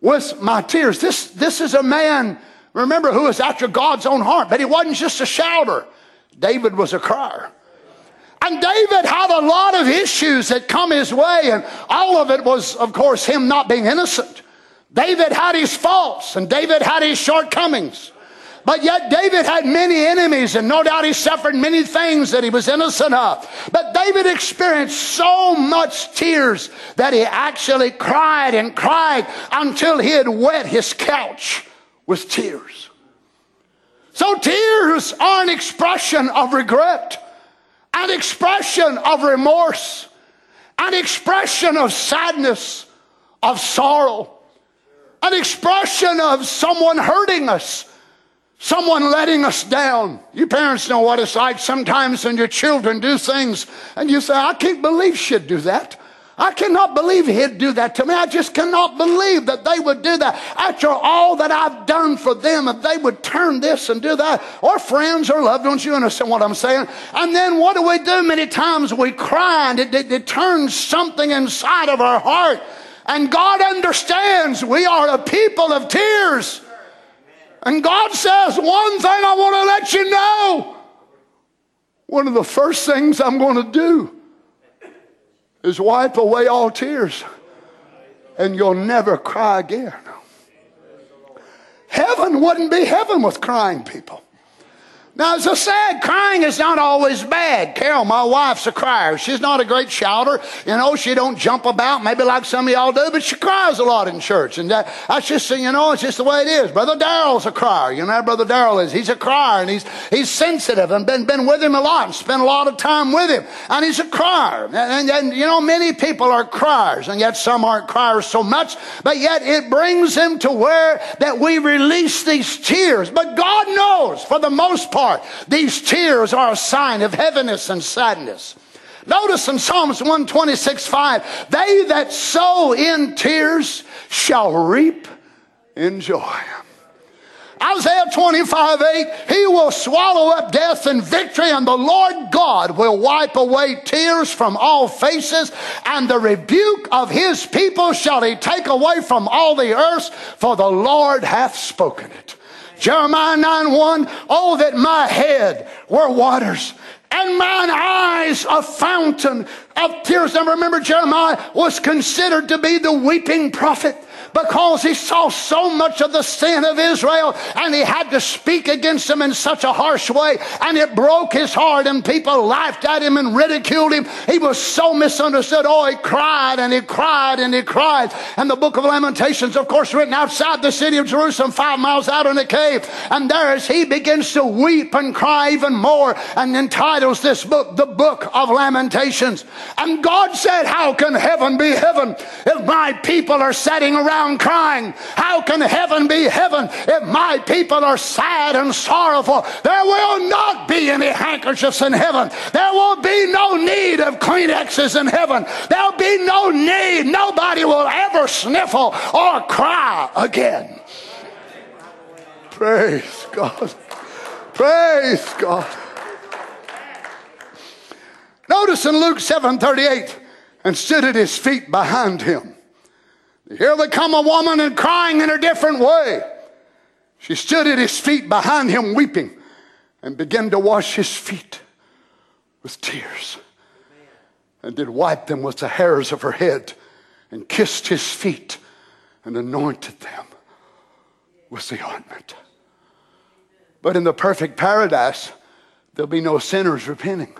with my tears. This, this is a man, remember, who is after God's own heart, but he wasn't just a shouter. David was a crier. And David had a lot of issues that come his way, and all of it was, of course, him not being innocent. David had his faults, and David had his shortcomings. But yet David had many enemies, and no doubt he suffered many things that he was innocent of. But David experienced so much tears that he actually cried and cried until he had wet his couch with tears. So tears are an expression of regret, an expression of remorse, an expression of sadness, of sorrow, an expression of someone hurting us, someone letting us down. You parents know what it's like sometimes when your children do things and you say, I can't believe she'd do that. I cannot believe he'd do that to me. I just cannot believe that they would do that. After all that I've done for them, if they would turn this and do that, or friends or loved ones, you understand what I'm saying? And then what do we do? Many times we cry and it, it, it turns something inside of our heart. And God understands we are a people of tears. And God says, one thing I want to let you know. One of the first things I'm going to do is wipe away all tears, and you'll never cry again. Heaven wouldn't be heaven with crying people. Now, as I said, crying is not always bad. Carol, my wife's a crier. She's not a great shouter. You know, she don't jump about, maybe like some of y'all do, but she cries a lot in church. And that, that's just, you know, it's just the way it is. Brother Daryl's a crier. You know, Brother Daryl is. He's a crier, and he's, he's sensitive, and been, been with him a lot, and spent a lot of time with him. And he's a crier. And, and, and, you know, many people are criers, and yet some aren't criers so much, but yet it brings them to where that we release these tears. But God knows, for the most part, heart. These tears are a sign of heaviness and sadness. Notice in Psalms 126 5, they that sow in tears shall reap in joy. Isaiah 25 8, he will swallow up death and victory, and the Lord God will wipe away tears from all faces, and the rebuke of his people shall he take away from all the earth, for the Lord hath spoken it. Jeremiah 9 1, oh, that my head were waters and mine eyes a fountain of tears. Now remember, Jeremiah was considered to be the weeping prophet because he saw so much of the sin of Israel and he had to speak against them in such a harsh way and it broke his heart and people laughed at him and ridiculed him. He was so misunderstood. Oh, he cried and he cried and he cried. And the book of Lamentations, of course, written outside the city of Jerusalem, five miles out in a cave. And there as he begins to weep and cry even more and entitles this book, the book of Lamentations. And God said, how can heaven be heaven if my people are sitting around around crying. How can heaven be heaven if my people are sad and sorrowful? There will not be any handkerchiefs in heaven. There will be no need of Kleenexes in heaven. There'll be no need. Nobody will ever sniffle or cry again. Praise God. Praise God. Notice in Luke 7 38, and stood at his feet behind him here they come a woman and crying in a different way. She stood at his feet behind him weeping and began to wash his feet with tears and did wipe them with the hairs of her head and kissed his feet and anointed them with the ointment. But in the perfect paradise, there'll be no sinners repenting.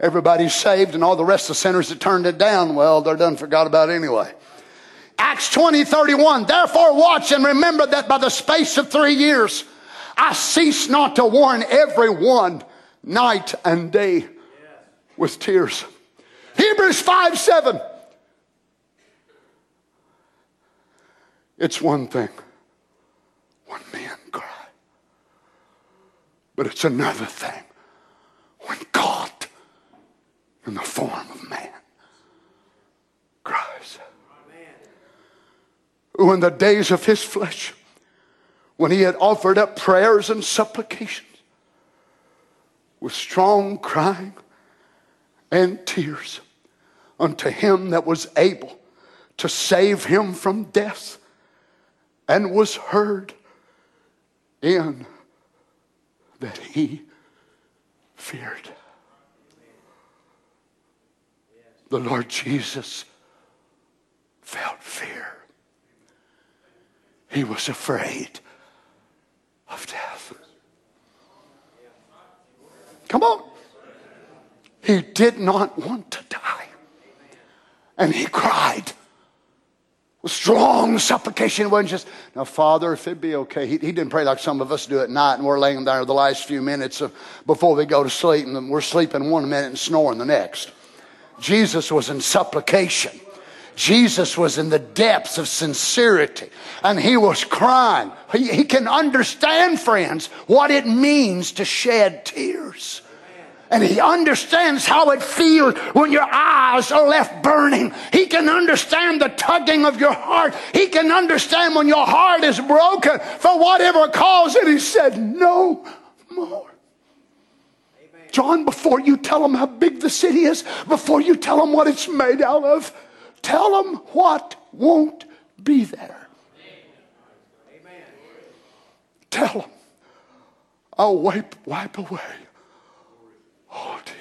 Everybody's saved, and all the rest of the sinners that turned it down, well, they're done forgot about anyway. Acts 20, 31. Therefore, watch and remember that by the space of three years, I cease not to warn everyone night and day with tears. Hebrews 5 7. It's one thing when men cry, but it's another thing when God in the form of man cries. Who in the days of his flesh, when he had offered up prayers and supplications with strong crying and tears unto him that was able to save him from death and was heard in that he feared. the Lord Jesus felt fear. He was afraid of death. Come on. He did not want to die. And he cried with strong supplication. It wasn't just, now, Father, if it be okay. He, he, didn't pray like some of us do at night, and we're laying there the last few minutes of, before we go to sleep, and we're sleeping one minute and snoring the next. Jesus was in supplication. Jesus was in the depths of sincerity and he was crying. He, he can understand, friends, what it means to shed tears. And he understands how it feels when your eyes are left burning. He can understand the tugging of your heart. He can understand when your heart is broken for whatever cause. And he said, No more. John, before you tell them how big the city is, before you tell them what it's made out of, tell them what won't be there. Amen. Tell them, I'll wipe, wipe away all tears.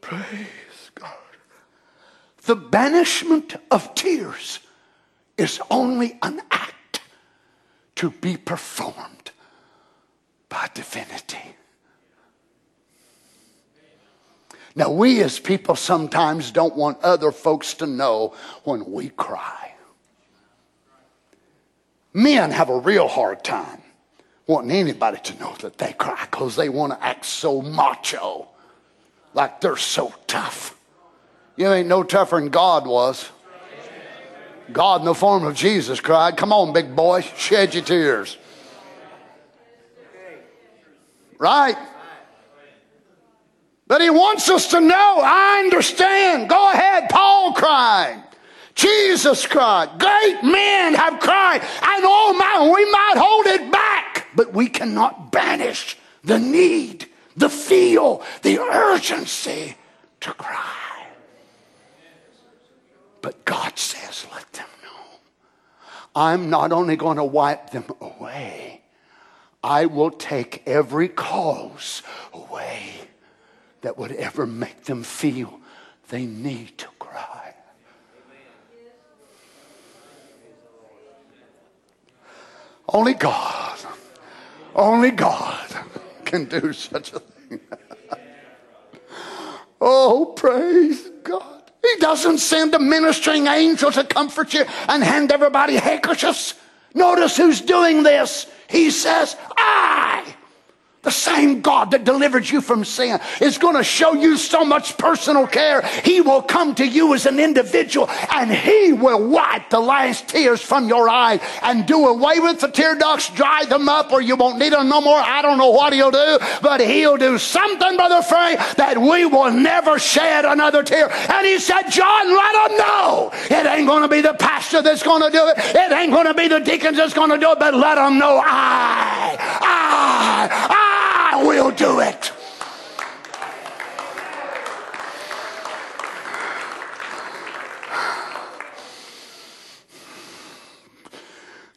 Praise God. The banishment of tears is only an act to be performed by divinity. Now, we as people sometimes don't want other folks to know when we cry. Men have a real hard time wanting anybody to know that they cry because they want to act so macho, like they're so tough. You ain't no tougher than God was. God, in the form of Jesus, cried, Come on, big boy, shed your tears. Right? But he wants us to know, I understand. Go ahead, Paul cried. Jesus cried. Great men have cried. And oh my, we might hold it back, but we cannot banish the need, the feel, the urgency to cry. But God says, let them know. I'm not only going to wipe them away, I will take every cause away that would ever make them feel they need to cry. Only God, only God can do such a thing. oh, praise God. He doesn't send a ministering angel to comfort you and hand everybody handkerchiefs. Notice who's doing this. He says, I. The same God that delivered you from sin is going to show you so much personal care. He will come to you as an individual and He will wipe the last tears from your eye and do away with the tear ducts, dry them up, or you won't need them no more. I don't know what He'll do, but He'll do something, Brother Frey, that we will never shed another tear. And He said, John, let them know. It ain't going to be the pastor that's going to do it. It ain't going to be the deacons that's going to do it, but let them know I, I, I I will do it.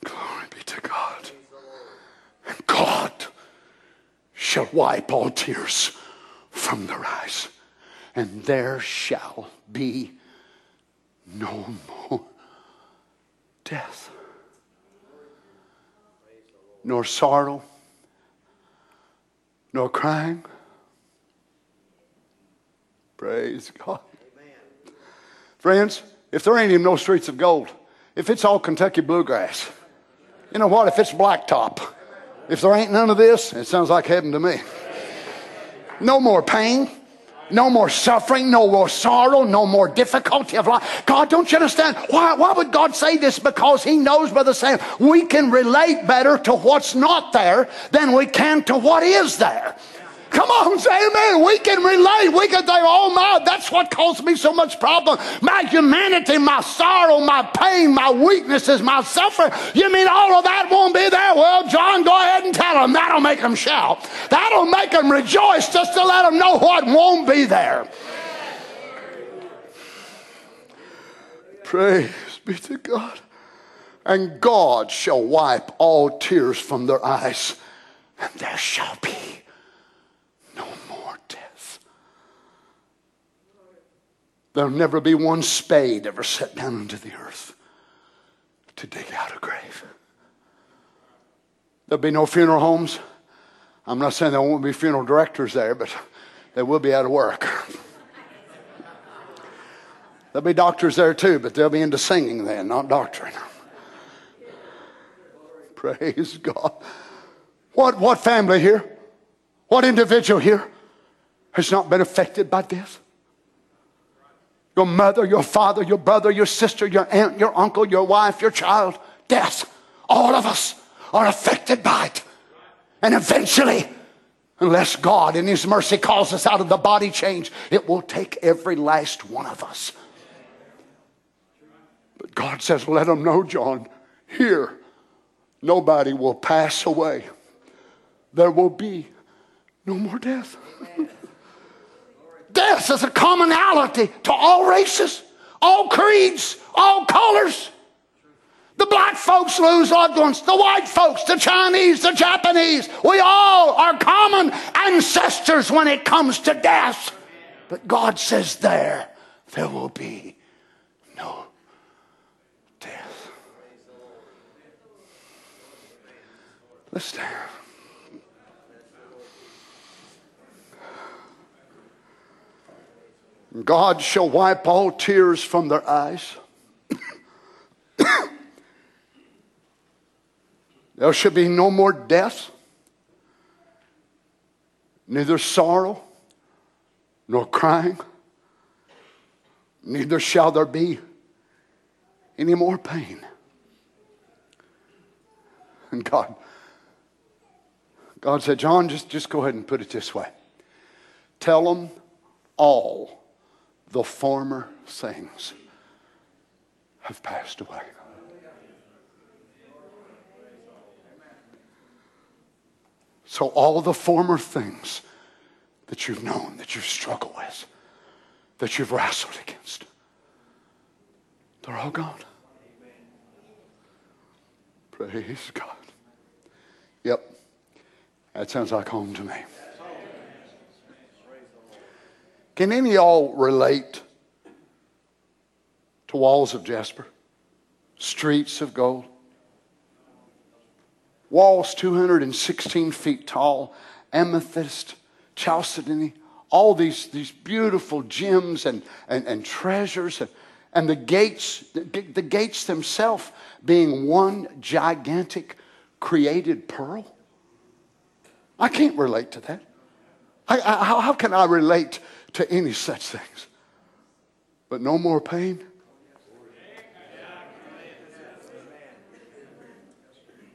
Glory be to God. And God shall wipe all tears from their eyes, and there shall be no more death, nor sorrow nor crying. Praise God. Amen. Friends, if there ain't even no streets of gold, if it's all Kentucky bluegrass, you know what? If it's blacktop, if there ain't none of this, it sounds like heaven to me. No more pain, no more suffering, no more sorrow, no more difficulty of life. God, don't you understand? Why, why would God say this? Because He knows by the same, we can relate better to what's not there than we can to what is there. Come on, say amen. We can relate. We can think, oh my, that's what caused me so much problem. My humanity, my sorrow, my pain, my weaknesses, my suffering. You mean all of that won't be there? Well, John, go ahead and tell them. That'll make them shout. That'll make them rejoice just to let them know what won't be there. Praise be to God. And God shall wipe all tears from their eyes, and there shall be There'll never be one spade ever set down into the earth to dig out a grave. There'll be no funeral homes. I'm not saying there won't be funeral directors there, but they will be out of work. There'll be doctors there too, but they'll be into singing then, not doctoring. Praise God. What, what family here? What individual here has not been affected by this? Your mother, your father, your brother, your sister, your aunt, your uncle, your wife, your child, death. All of us are affected by it. And eventually, unless God in His mercy calls us out of the body change, it will take every last one of us. But God says, let them know, John, here, nobody will pass away. There will be no more death. Death is a commonality to all races, all creeds, all colors. The black folks lose loved ones, the white folks, the Chinese, the Japanese. We all are common ancestors when it comes to death. But God says there, there will be no death. Let's God shall wipe all tears from their eyes. There shall be no more death, neither sorrow, nor crying, neither shall there be any more pain. And God, God said, John, just, just go ahead and put it this way. Tell them all the former things have passed away. So, all the former things that you've known, that you've struggled with, that you've wrestled against, they're all gone. Praise God. Yep. That sounds like home to me. Can any of y'all relate to walls of jasper? Streets of gold? walls 216 feet tall, amethyst, chalcedony, all these, these beautiful gems and, and, and treasures, and, and the gates, the, the gates themselves being one gigantic created pearl. I can't relate to that. I, I, how, how can I relate to any such things? But no more pain,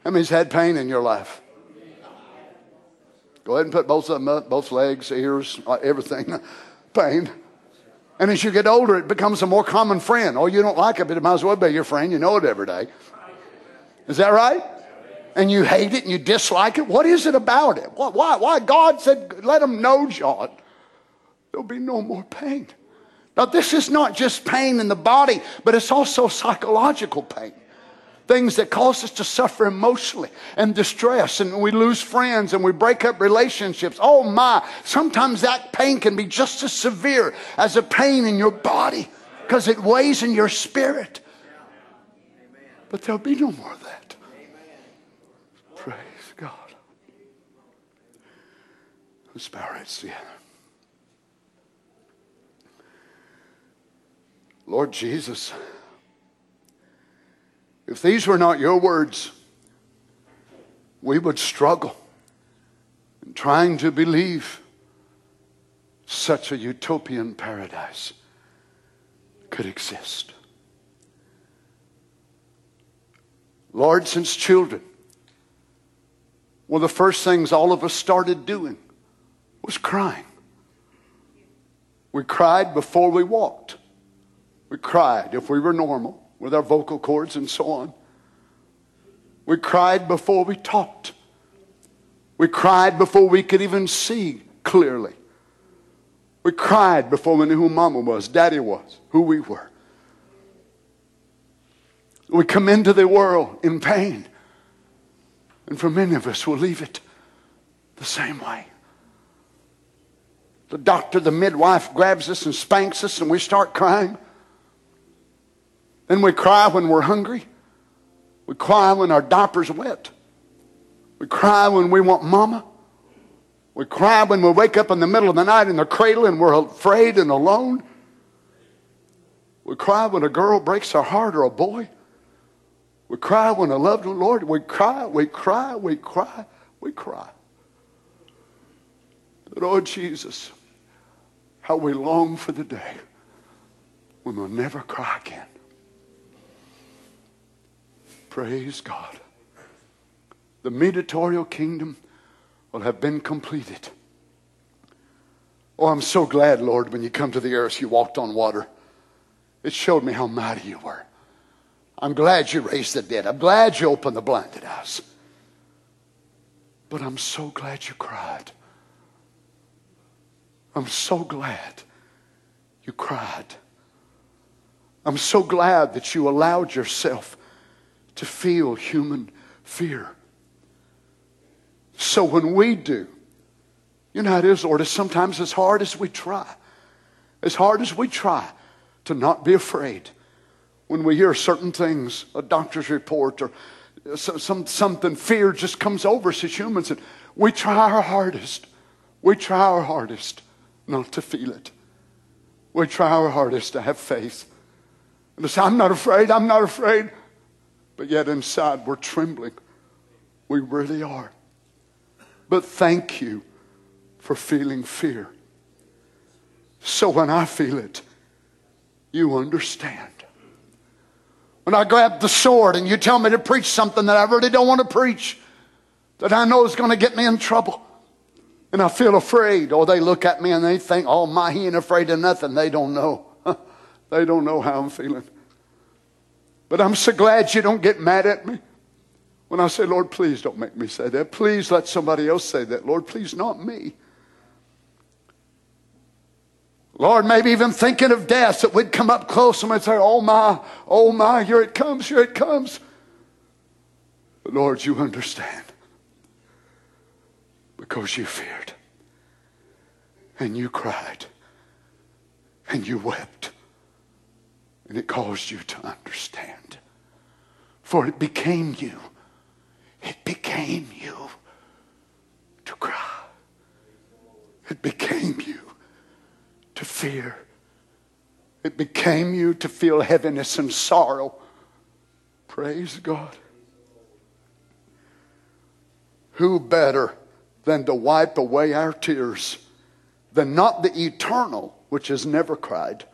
How many's had pain in your life? Go ahead and put both of them up, both legs, ears, uh, everything. pain. And as you get older, it becomes a more common friend. Oh, you don't like it, but it might as well be your friend. You know it every day. Is that right? And you hate it and you dislike it. What is it about it? Why? Why? God said, let them know, John. There'll be no more pain. Now, this is not just pain in the body, but it's also psychological pain things that cause us to suffer emotionally and distress and we lose friends and we break up relationships. Oh my, sometimes that pain can be just as severe as a pain in your body because it weighs in your spirit. But there'll be no more of that. Praise God. Let's bow our heads together. Lord Jesus. If these were not your words, we would struggle in trying to believe such a utopian paradise could exist. Lord, since children, one of the first things all of us started doing was crying. We cried before we walked. We cried if we were normal with our vocal cords and so on. We cried before we talked. We cried before we could even see clearly. We cried before we knew who mama was, daddy was, who we were. We come into the world in pain. And for many of us, we'll leave it the same way. The doctor, the midwife grabs us and spanks us, and we start crying. Then we cry when we're hungry. We cry when our diaper's wet. We cry when we want mama. We cry when we wake up in the middle of the night in the cradle and we're afraid and alone. We cry when a girl breaks our heart or a boy. We cry when a loved one, Lord, we cry, we cry, we cry, we cry. Lord oh, Jesus, how we long for the day when we'll never cry again. Praise God. The mediatorial kingdom will have been completed. Oh, I'm so glad, Lord, when you come to the earth, you walked on water. It showed me how mighty you were. I'm glad you raised the dead. I'm glad you opened the blinded eyes. But I'm so glad you cried. I'm so glad you cried. I'm so glad that you allowed yourself to feel human fear. So when we do, you know how it is, Lord, it's sometimes as hard as we try, as hard as we try to not be afraid when we hear certain things, a doctor's report or some, some, something, fear just comes over us as humans, and we try our hardest. We try our hardest not to feel it. We try our hardest to have faith. And to say, I'm not afraid, I'm not afraid. But yet inside we're trembling. We really are. But thank you for feeling fear. So when I feel it, you understand. When I grab the sword and you tell me to preach something that I really don't want to preach, that I know is going to get me in trouble, and I feel afraid, or they look at me and they think, oh my, he ain't afraid of nothing. They don't know. they don't know how I'm feeling. But I'm so glad you don't get mad at me when I say, Lord, please don't make me say that. Please let somebody else say that. Lord, please not me. Lord, maybe even thinking of death, that we'd come up close and we'd say, Oh my, oh my, here it comes, here it comes. But Lord, you understand because you feared and you cried and you wept and it caused you to understand. For it became you, it became you to cry, it became you to fear. It became you to feel heaviness and sorrow. Praise God. Who better than to wipe away our tears than not the eternal, which has never cried,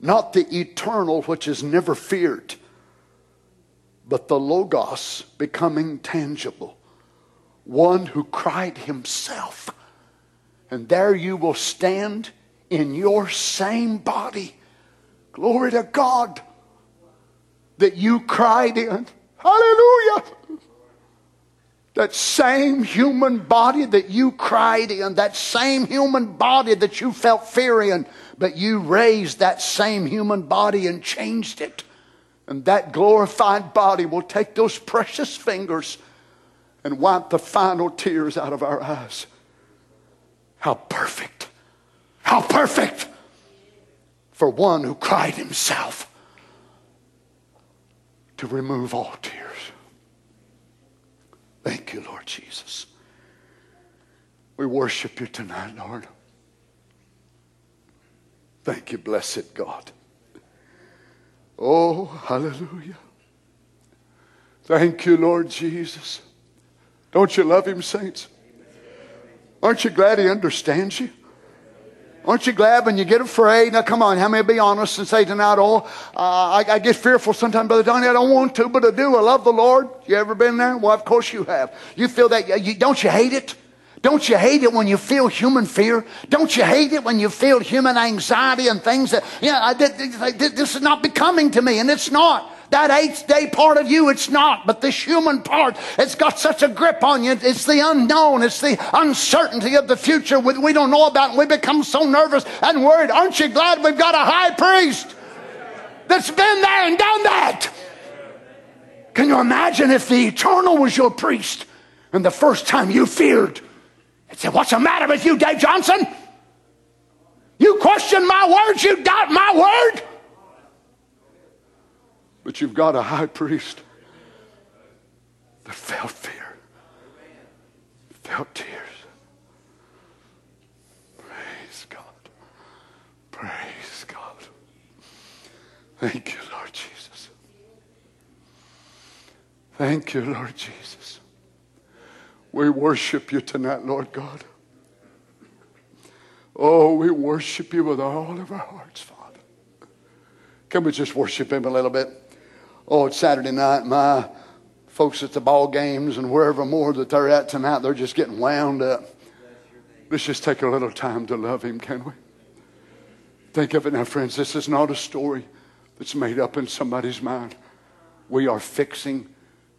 not the eternal, which is never feared, but the Logos becoming tangible, one who cried himself. And there you will stand in your same body. Glory to God that you cried in. Hallelujah. That same human body that you cried in, that same human body that you felt fear in, but you raised that same human body and changed it. And that glorified body will take those precious fingers and wipe the final tears out of our eyes. How perfect how perfect for one who cried himself to remove all tears. Thank you, Lord Jesus. We worship you tonight, Lord. Thank you, blessed God. Oh, hallelujah. Thank you, Lord Jesus. Don't you love him, saints? Aren't you glad he understands you? Aren't you glad when you get afraid? Now, come on, how many be honest and say tonight, oh, uh, I, I, get fearful sometimes, Brother Donnie. I don't want to, but I do. I love the Lord. You ever been there? Well, of course you have. You feel that. You, don't you hate it? Don't you hate it when you feel human fear? Don't you hate it when you feel human anxiety and things that, know, this is not becoming to me, and it's not. That eighth day part of you, it's not. But this human part, it's got such a grip on you. It's the unknown. It's the uncertainty of the future we don't know about. And we become so nervous and worried. Aren't you glad we've got a high priest that's been there and done that? Can you imagine if the eternal was your priest and the first time you feared and said, What's the matter with you, Dave Johnson? You question my words, you doubt my word? But you've got a high priest that felt fear felt tears. Praise God. Praise God. Thank you, Lord Jesus. Thank you, Lord Jesus. We worship you tonight, Lord God. Oh, we worship you with all of our hearts, Father. Can we just worship him a little bit? Oh, it's Saturday night. My folks at the ball games and wherever more that they're at tonight, they're just getting wound up. Let's just take a little time to love him, can we? Think of it now, friends. This is not a story that's made up in somebody's mind. We are fixing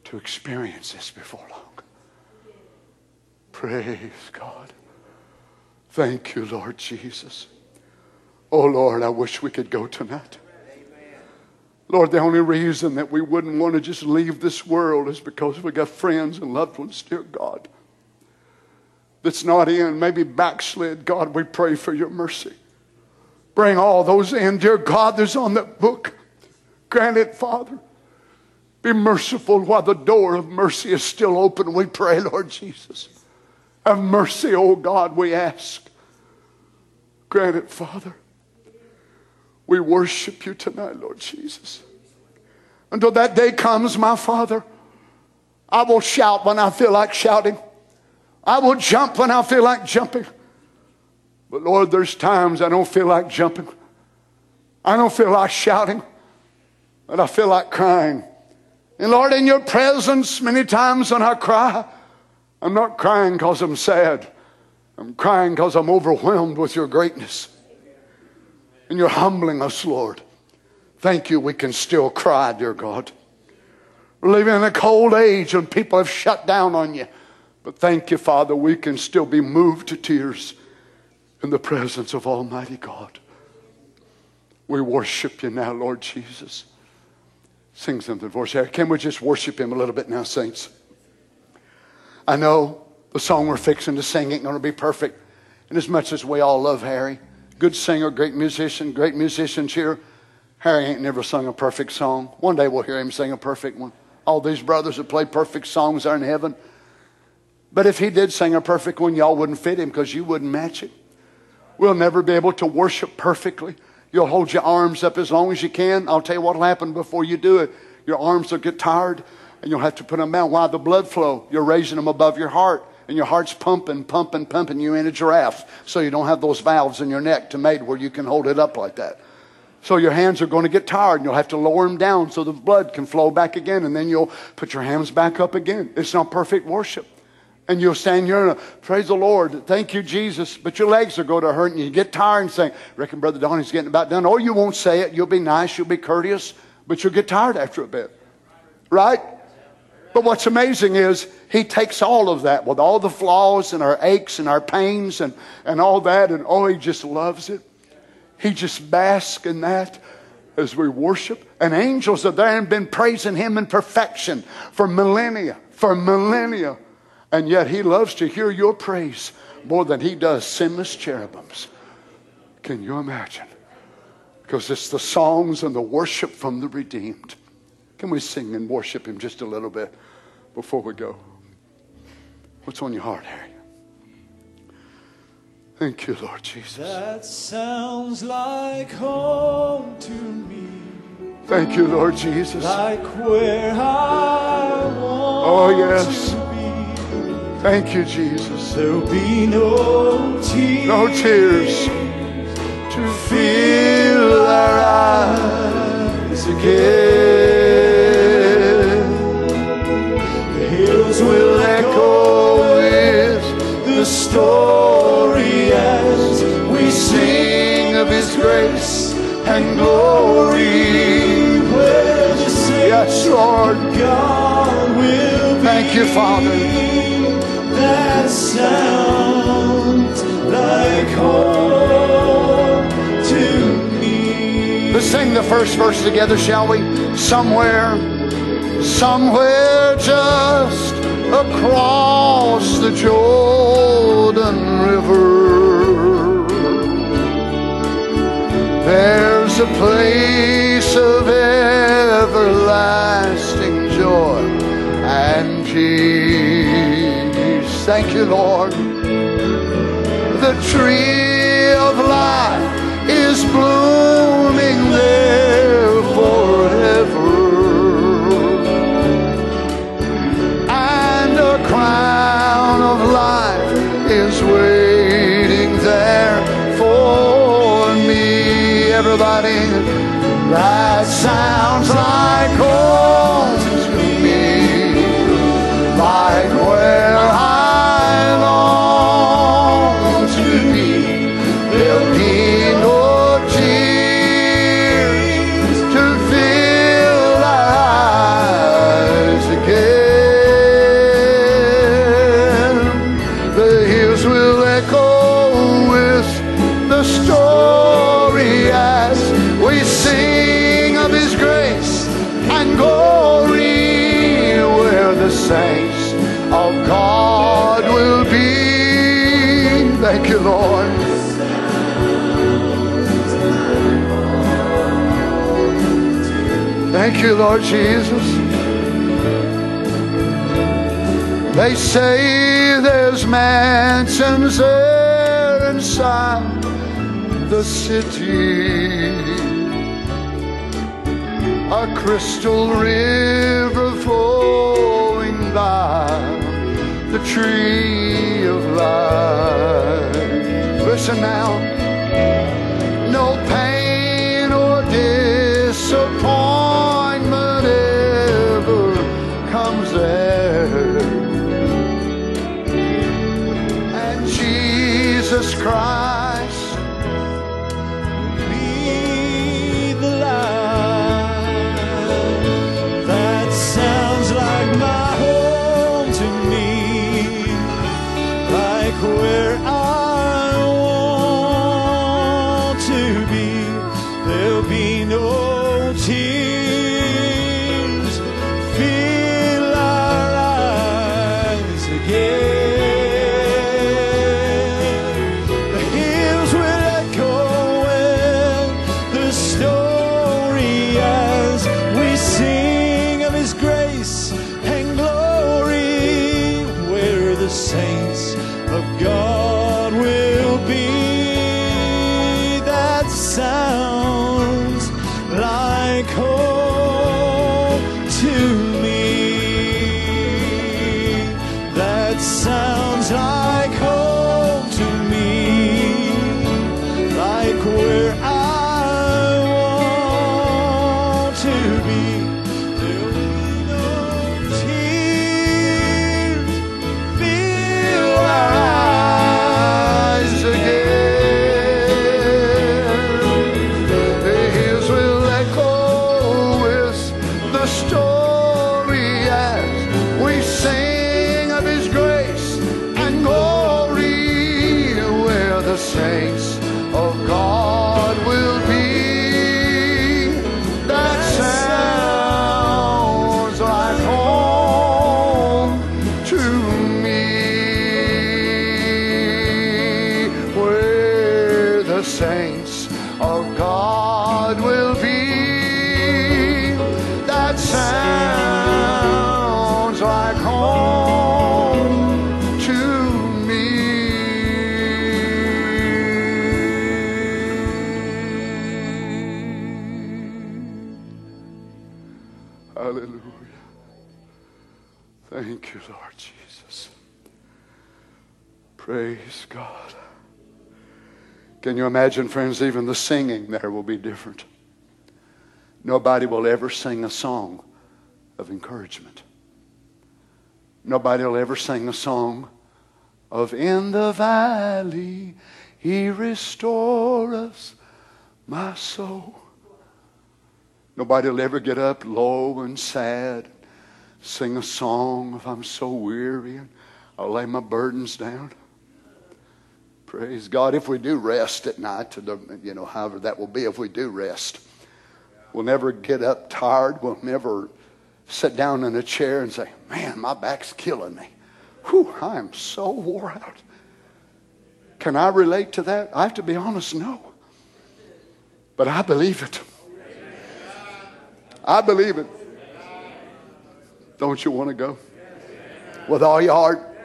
to experience this before long. Praise God. Thank you, Lord Jesus. Oh, Lord, I wish we could go tonight. Lord, the only reason that we wouldn't want to just leave this world is because we got friends and loved ones, dear God, that's not in, maybe backslid. God, we pray for your mercy. Bring all those in, dear God, that's on that book. Grant it, Father. Be merciful while the door of mercy is still open, we pray, Lord Jesus. Have mercy, oh God, we ask. Grant it, Father. We worship you tonight, Lord Jesus. Until that day comes, my Father, I will shout when I feel like shouting. I will jump when I feel like jumping. But Lord, there's times I don't feel like jumping. I don't feel like shouting, but I feel like crying. And Lord, in your presence, many times when I cry, I'm not crying because I'm sad. I'm crying because I'm overwhelmed with your greatness. And you're humbling us, Lord. Thank you, we can still cry, dear God. We're living in a cold age and people have shut down on you. But thank you, Father, we can still be moved to tears in the presence of Almighty God. We worship you now, Lord Jesus. Sing something for us. Can we just worship him a little bit now, saints? I know the song we're fixing to sing ain't going to be perfect. And as much as we all love Harry, good singer, great musician, great musicians here, Harry ain't never sung a perfect song. One day we'll hear him sing a perfect one. All these brothers that play perfect songs are in heaven. But if he did sing a perfect one, y'all wouldn't fit him because you wouldn't match it. We'll never be able to worship perfectly. You'll hold your arms up as long as you can. I'll tell you what'll happen before you do it. Your arms will get tired and you'll have to put them down. Why? The blood flow. You're raising them above your heart, and your heart's pumping, pumping, pumping you in a giraffe, so you don't have those valves in your neck to made where you can hold it up like that. So your hands are going to get tired, and you'll have to lower them down so the blood can flow back again, and then you'll put your hands back up again. It's not perfect worship. And you'll stand here and praise the Lord. Thank you, Jesus. But your legs are going to hurt and you get tired and say, reckon Brother Donnie's getting about done. Or you won't say it. You'll be nice. You'll be courteous. But you'll get tired after a bit. Right? But what's amazing is he takes all of that with all the flaws and our aches and our pains and, and all that, and oh, he just loves it. He just basks in that as we worship. And angels are there and been praising him in perfection for millennia, for millennia. And yet he loves to hear your praise more than he does sinless cherubims. Can you imagine? Because it's the songs and the worship from the redeemed. Can we sing and worship him just a little bit? before we go? What's on your heart, Harry? Thank you, Lord Jesus. That sounds like home to me. Thank you, Lord Jesus. Like where I want Oh, yes. to be. Thank you, Jesus. There'll be no tears. No tears to fill our eyes again. Will echo with the story as we sing of His grace and glory. Yes, Lord. God will Thank you, Father. that sounds like home to me. Let's sing the first verse together, shall we? Somewhere, somewhere just across the Jordan River. There's a place of everlasting joy and peace. Thank you, Lord. The tree of life is blooming sounds like Lord Jesus. They say there's mansions there inside the city. A crystal river flowing by the tree of life. Listen now. No pain or disappointment Jesus Can you imagine, friends, even the singing there will be different. Nobody will ever sing a song of encouragement. Nobody will ever sing a song of In the valley he restoreth my soul. Nobody will ever get up low and sad, sing a song of I'm so weary and I'll lay my burdens down. Praise God. If we do rest at night, you know, however that will be, if we do rest, we'll never get up tired. We'll never sit down in a chair and say, Man, my back's killing me. Whew, I am so wore out. Can I relate to that? I have to be honest, no. But I believe it. I believe it. Don't you want to go? With all your heart?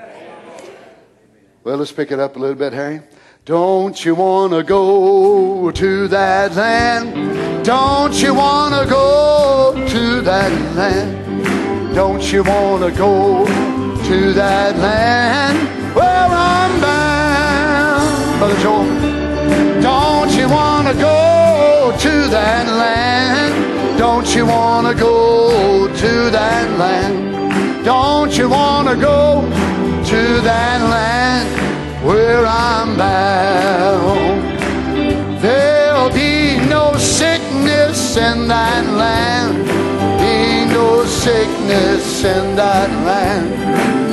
Well, let's pick it up a little bit, Harry. Don't you want to go to that land? Don't you want to go to that land? Don't you want to go to that land where I'm bound? Brother Joel, don't you want to go to that land? Don't you want to go to that land? Don't you want to go to that land where I'm bound? There'll be no sickness in that land. Be no sickness in that land.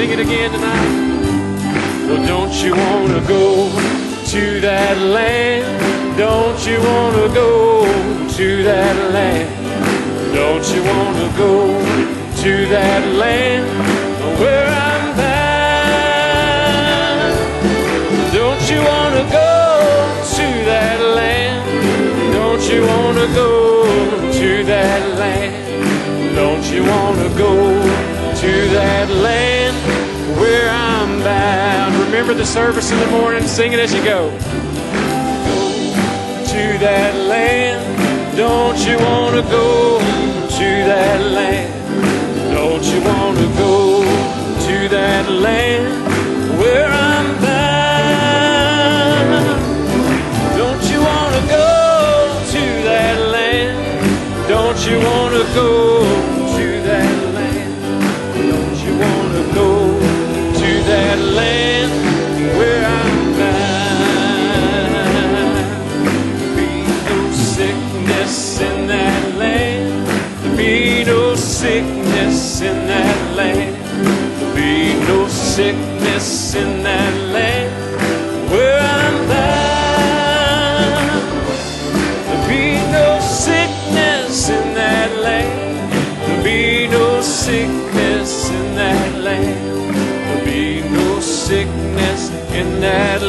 Sing it again tonight. Well, don't you want to go to that land? Don't you want to go to that land? Don't you want to go to that land where Don't you want to go to that land? Don't you want to go to that land where I'm bound? Remember the service in the morning, sing it as you go to that land. Don't you want to go to that land? Don't you want to go to that land where I'm you want to go to that land? Don't you want to go to that land where I'm bound? Be no sickness in that land. Be no sickness in that land. Be no sickness in that land that